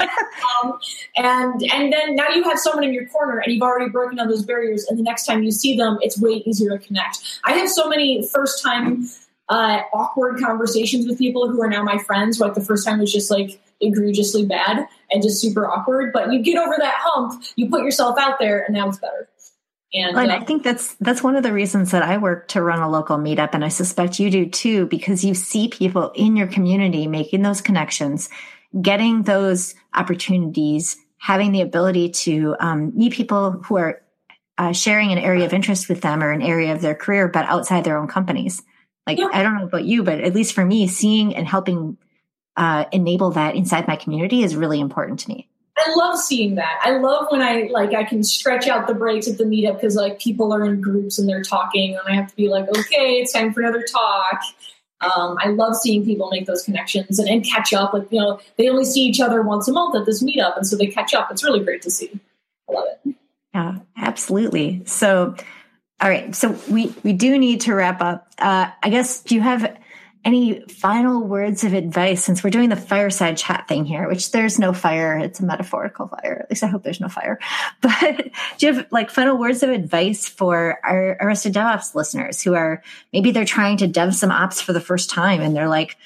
um, and and then now you have someone in your corner, and you've already broken down those barriers. And the next time you see them, it's way easier to connect. I have so many first time uh, awkward conversations with people who are now my friends. Like the first time was just like egregiously bad and just super awkward. But you get over that hump, you put yourself out there, and now it's better. And, and uh, I think that's that's one of the reasons that I work to run a local meetup, and I suspect you do too, because you see people in your community making those connections, getting those opportunities, having the ability to um, meet people who are uh, sharing an area of interest with them or an area of their career, but outside their own companies. Like yeah. I don't know about you, but at least for me, seeing and helping uh, enable that inside my community is really important to me. I love seeing that. I love when I like I can stretch out the breaks at the meetup because like people are in groups and they're talking, and I have to be like, okay, it's time for another talk. Um, I love seeing people make those connections and, and catch up. Like you know, they only see each other once a month at this meetup, and so they catch up. It's really great to see. I love it. Yeah, absolutely. So, all right, so we we do need to wrap up. Uh, I guess do you have any final words of advice since we're doing the fireside chat thing here, which there's no fire. It's a metaphorical fire. At least I hope there's no fire. But do you have like final words of advice for our Arrested DevOps listeners who are maybe they're trying to dev some ops for the first time and they're like,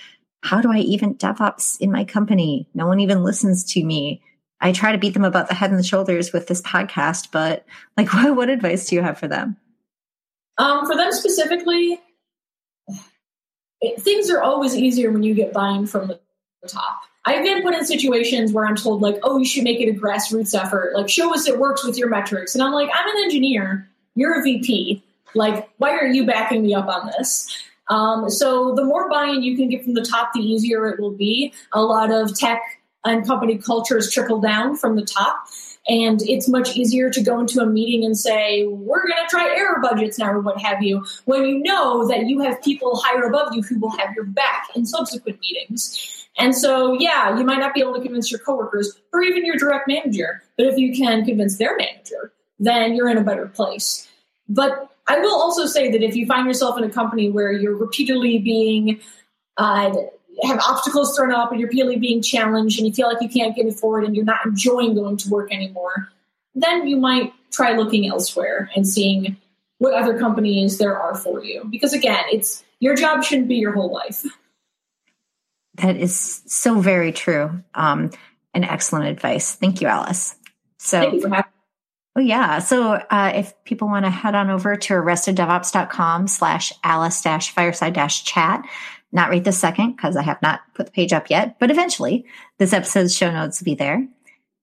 how do I even DevOps in my company? No one even listens to me. I try to beat them about the head and the shoulders with this podcast, but like, what, what advice do you have for them? Um, for them specifically, it, things are always easier when you get buy-in from the top. I've been put in situations where I'm told like, "Oh, you should make it a grassroots effort. Like, show us it works with your metrics." And I'm like, "I'm an engineer. You're a VP. Like, why are you backing me up on this?" Um, so the more buy-in you can get from the top, the easier it will be. A lot of tech and company cultures trickle down from the top. And it's much easier to go into a meeting and say, we're going to try error budgets now or what have you, when you know that you have people higher above you who will have your back in subsequent meetings. And so, yeah, you might not be able to convince your coworkers or even your direct manager, but if you can convince their manager, then you're in a better place. But I will also say that if you find yourself in a company where you're repeatedly being uh, have obstacles thrown up and you're really being challenged and you feel like you can't get it forward and you're not enjoying going to work anymore, then you might try looking elsewhere and seeing what other companies there are for you. Because again, it's your job shouldn't be your whole life. That is so very true. Um, and excellent advice. Thank you, Alice. So, Thank you for having Oh yeah. So uh, if people want to head on over to arresteddevops.com slash alice dash fireside dash chat, not right this second because I have not put the page up yet, but eventually this episode's show notes will be there.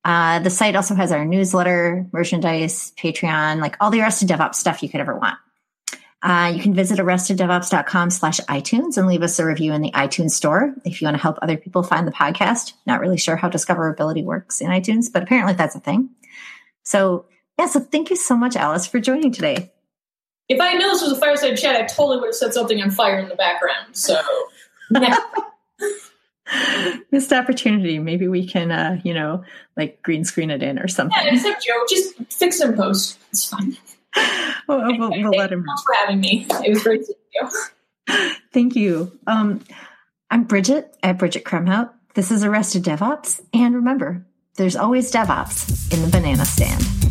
Uh, the site also has our newsletter, merchandise, Patreon, like all the Arrested DevOps stuff you could ever want. Uh, you can visit arresteddevops.com slash iTunes and leave us a review in the iTunes store if you want to help other people find the podcast. Not really sure how discoverability works in iTunes, but apparently that's a thing. So yeah, so thank you so much, Alice, for joining today. If I knew this was a fireside chat, I totally would have said something on fire in the background. So, missed opportunity. Maybe we can, uh, you know, like green screen it in or something. Yeah, except Joe, just fix and post. It's fine. well, we'll, we'll let him. Thanks for having me. It was great to you. Thank you. Um, I'm Bridget at Bridget Kromhout. This is Arrested DevOps, and remember, there's always DevOps in the banana stand.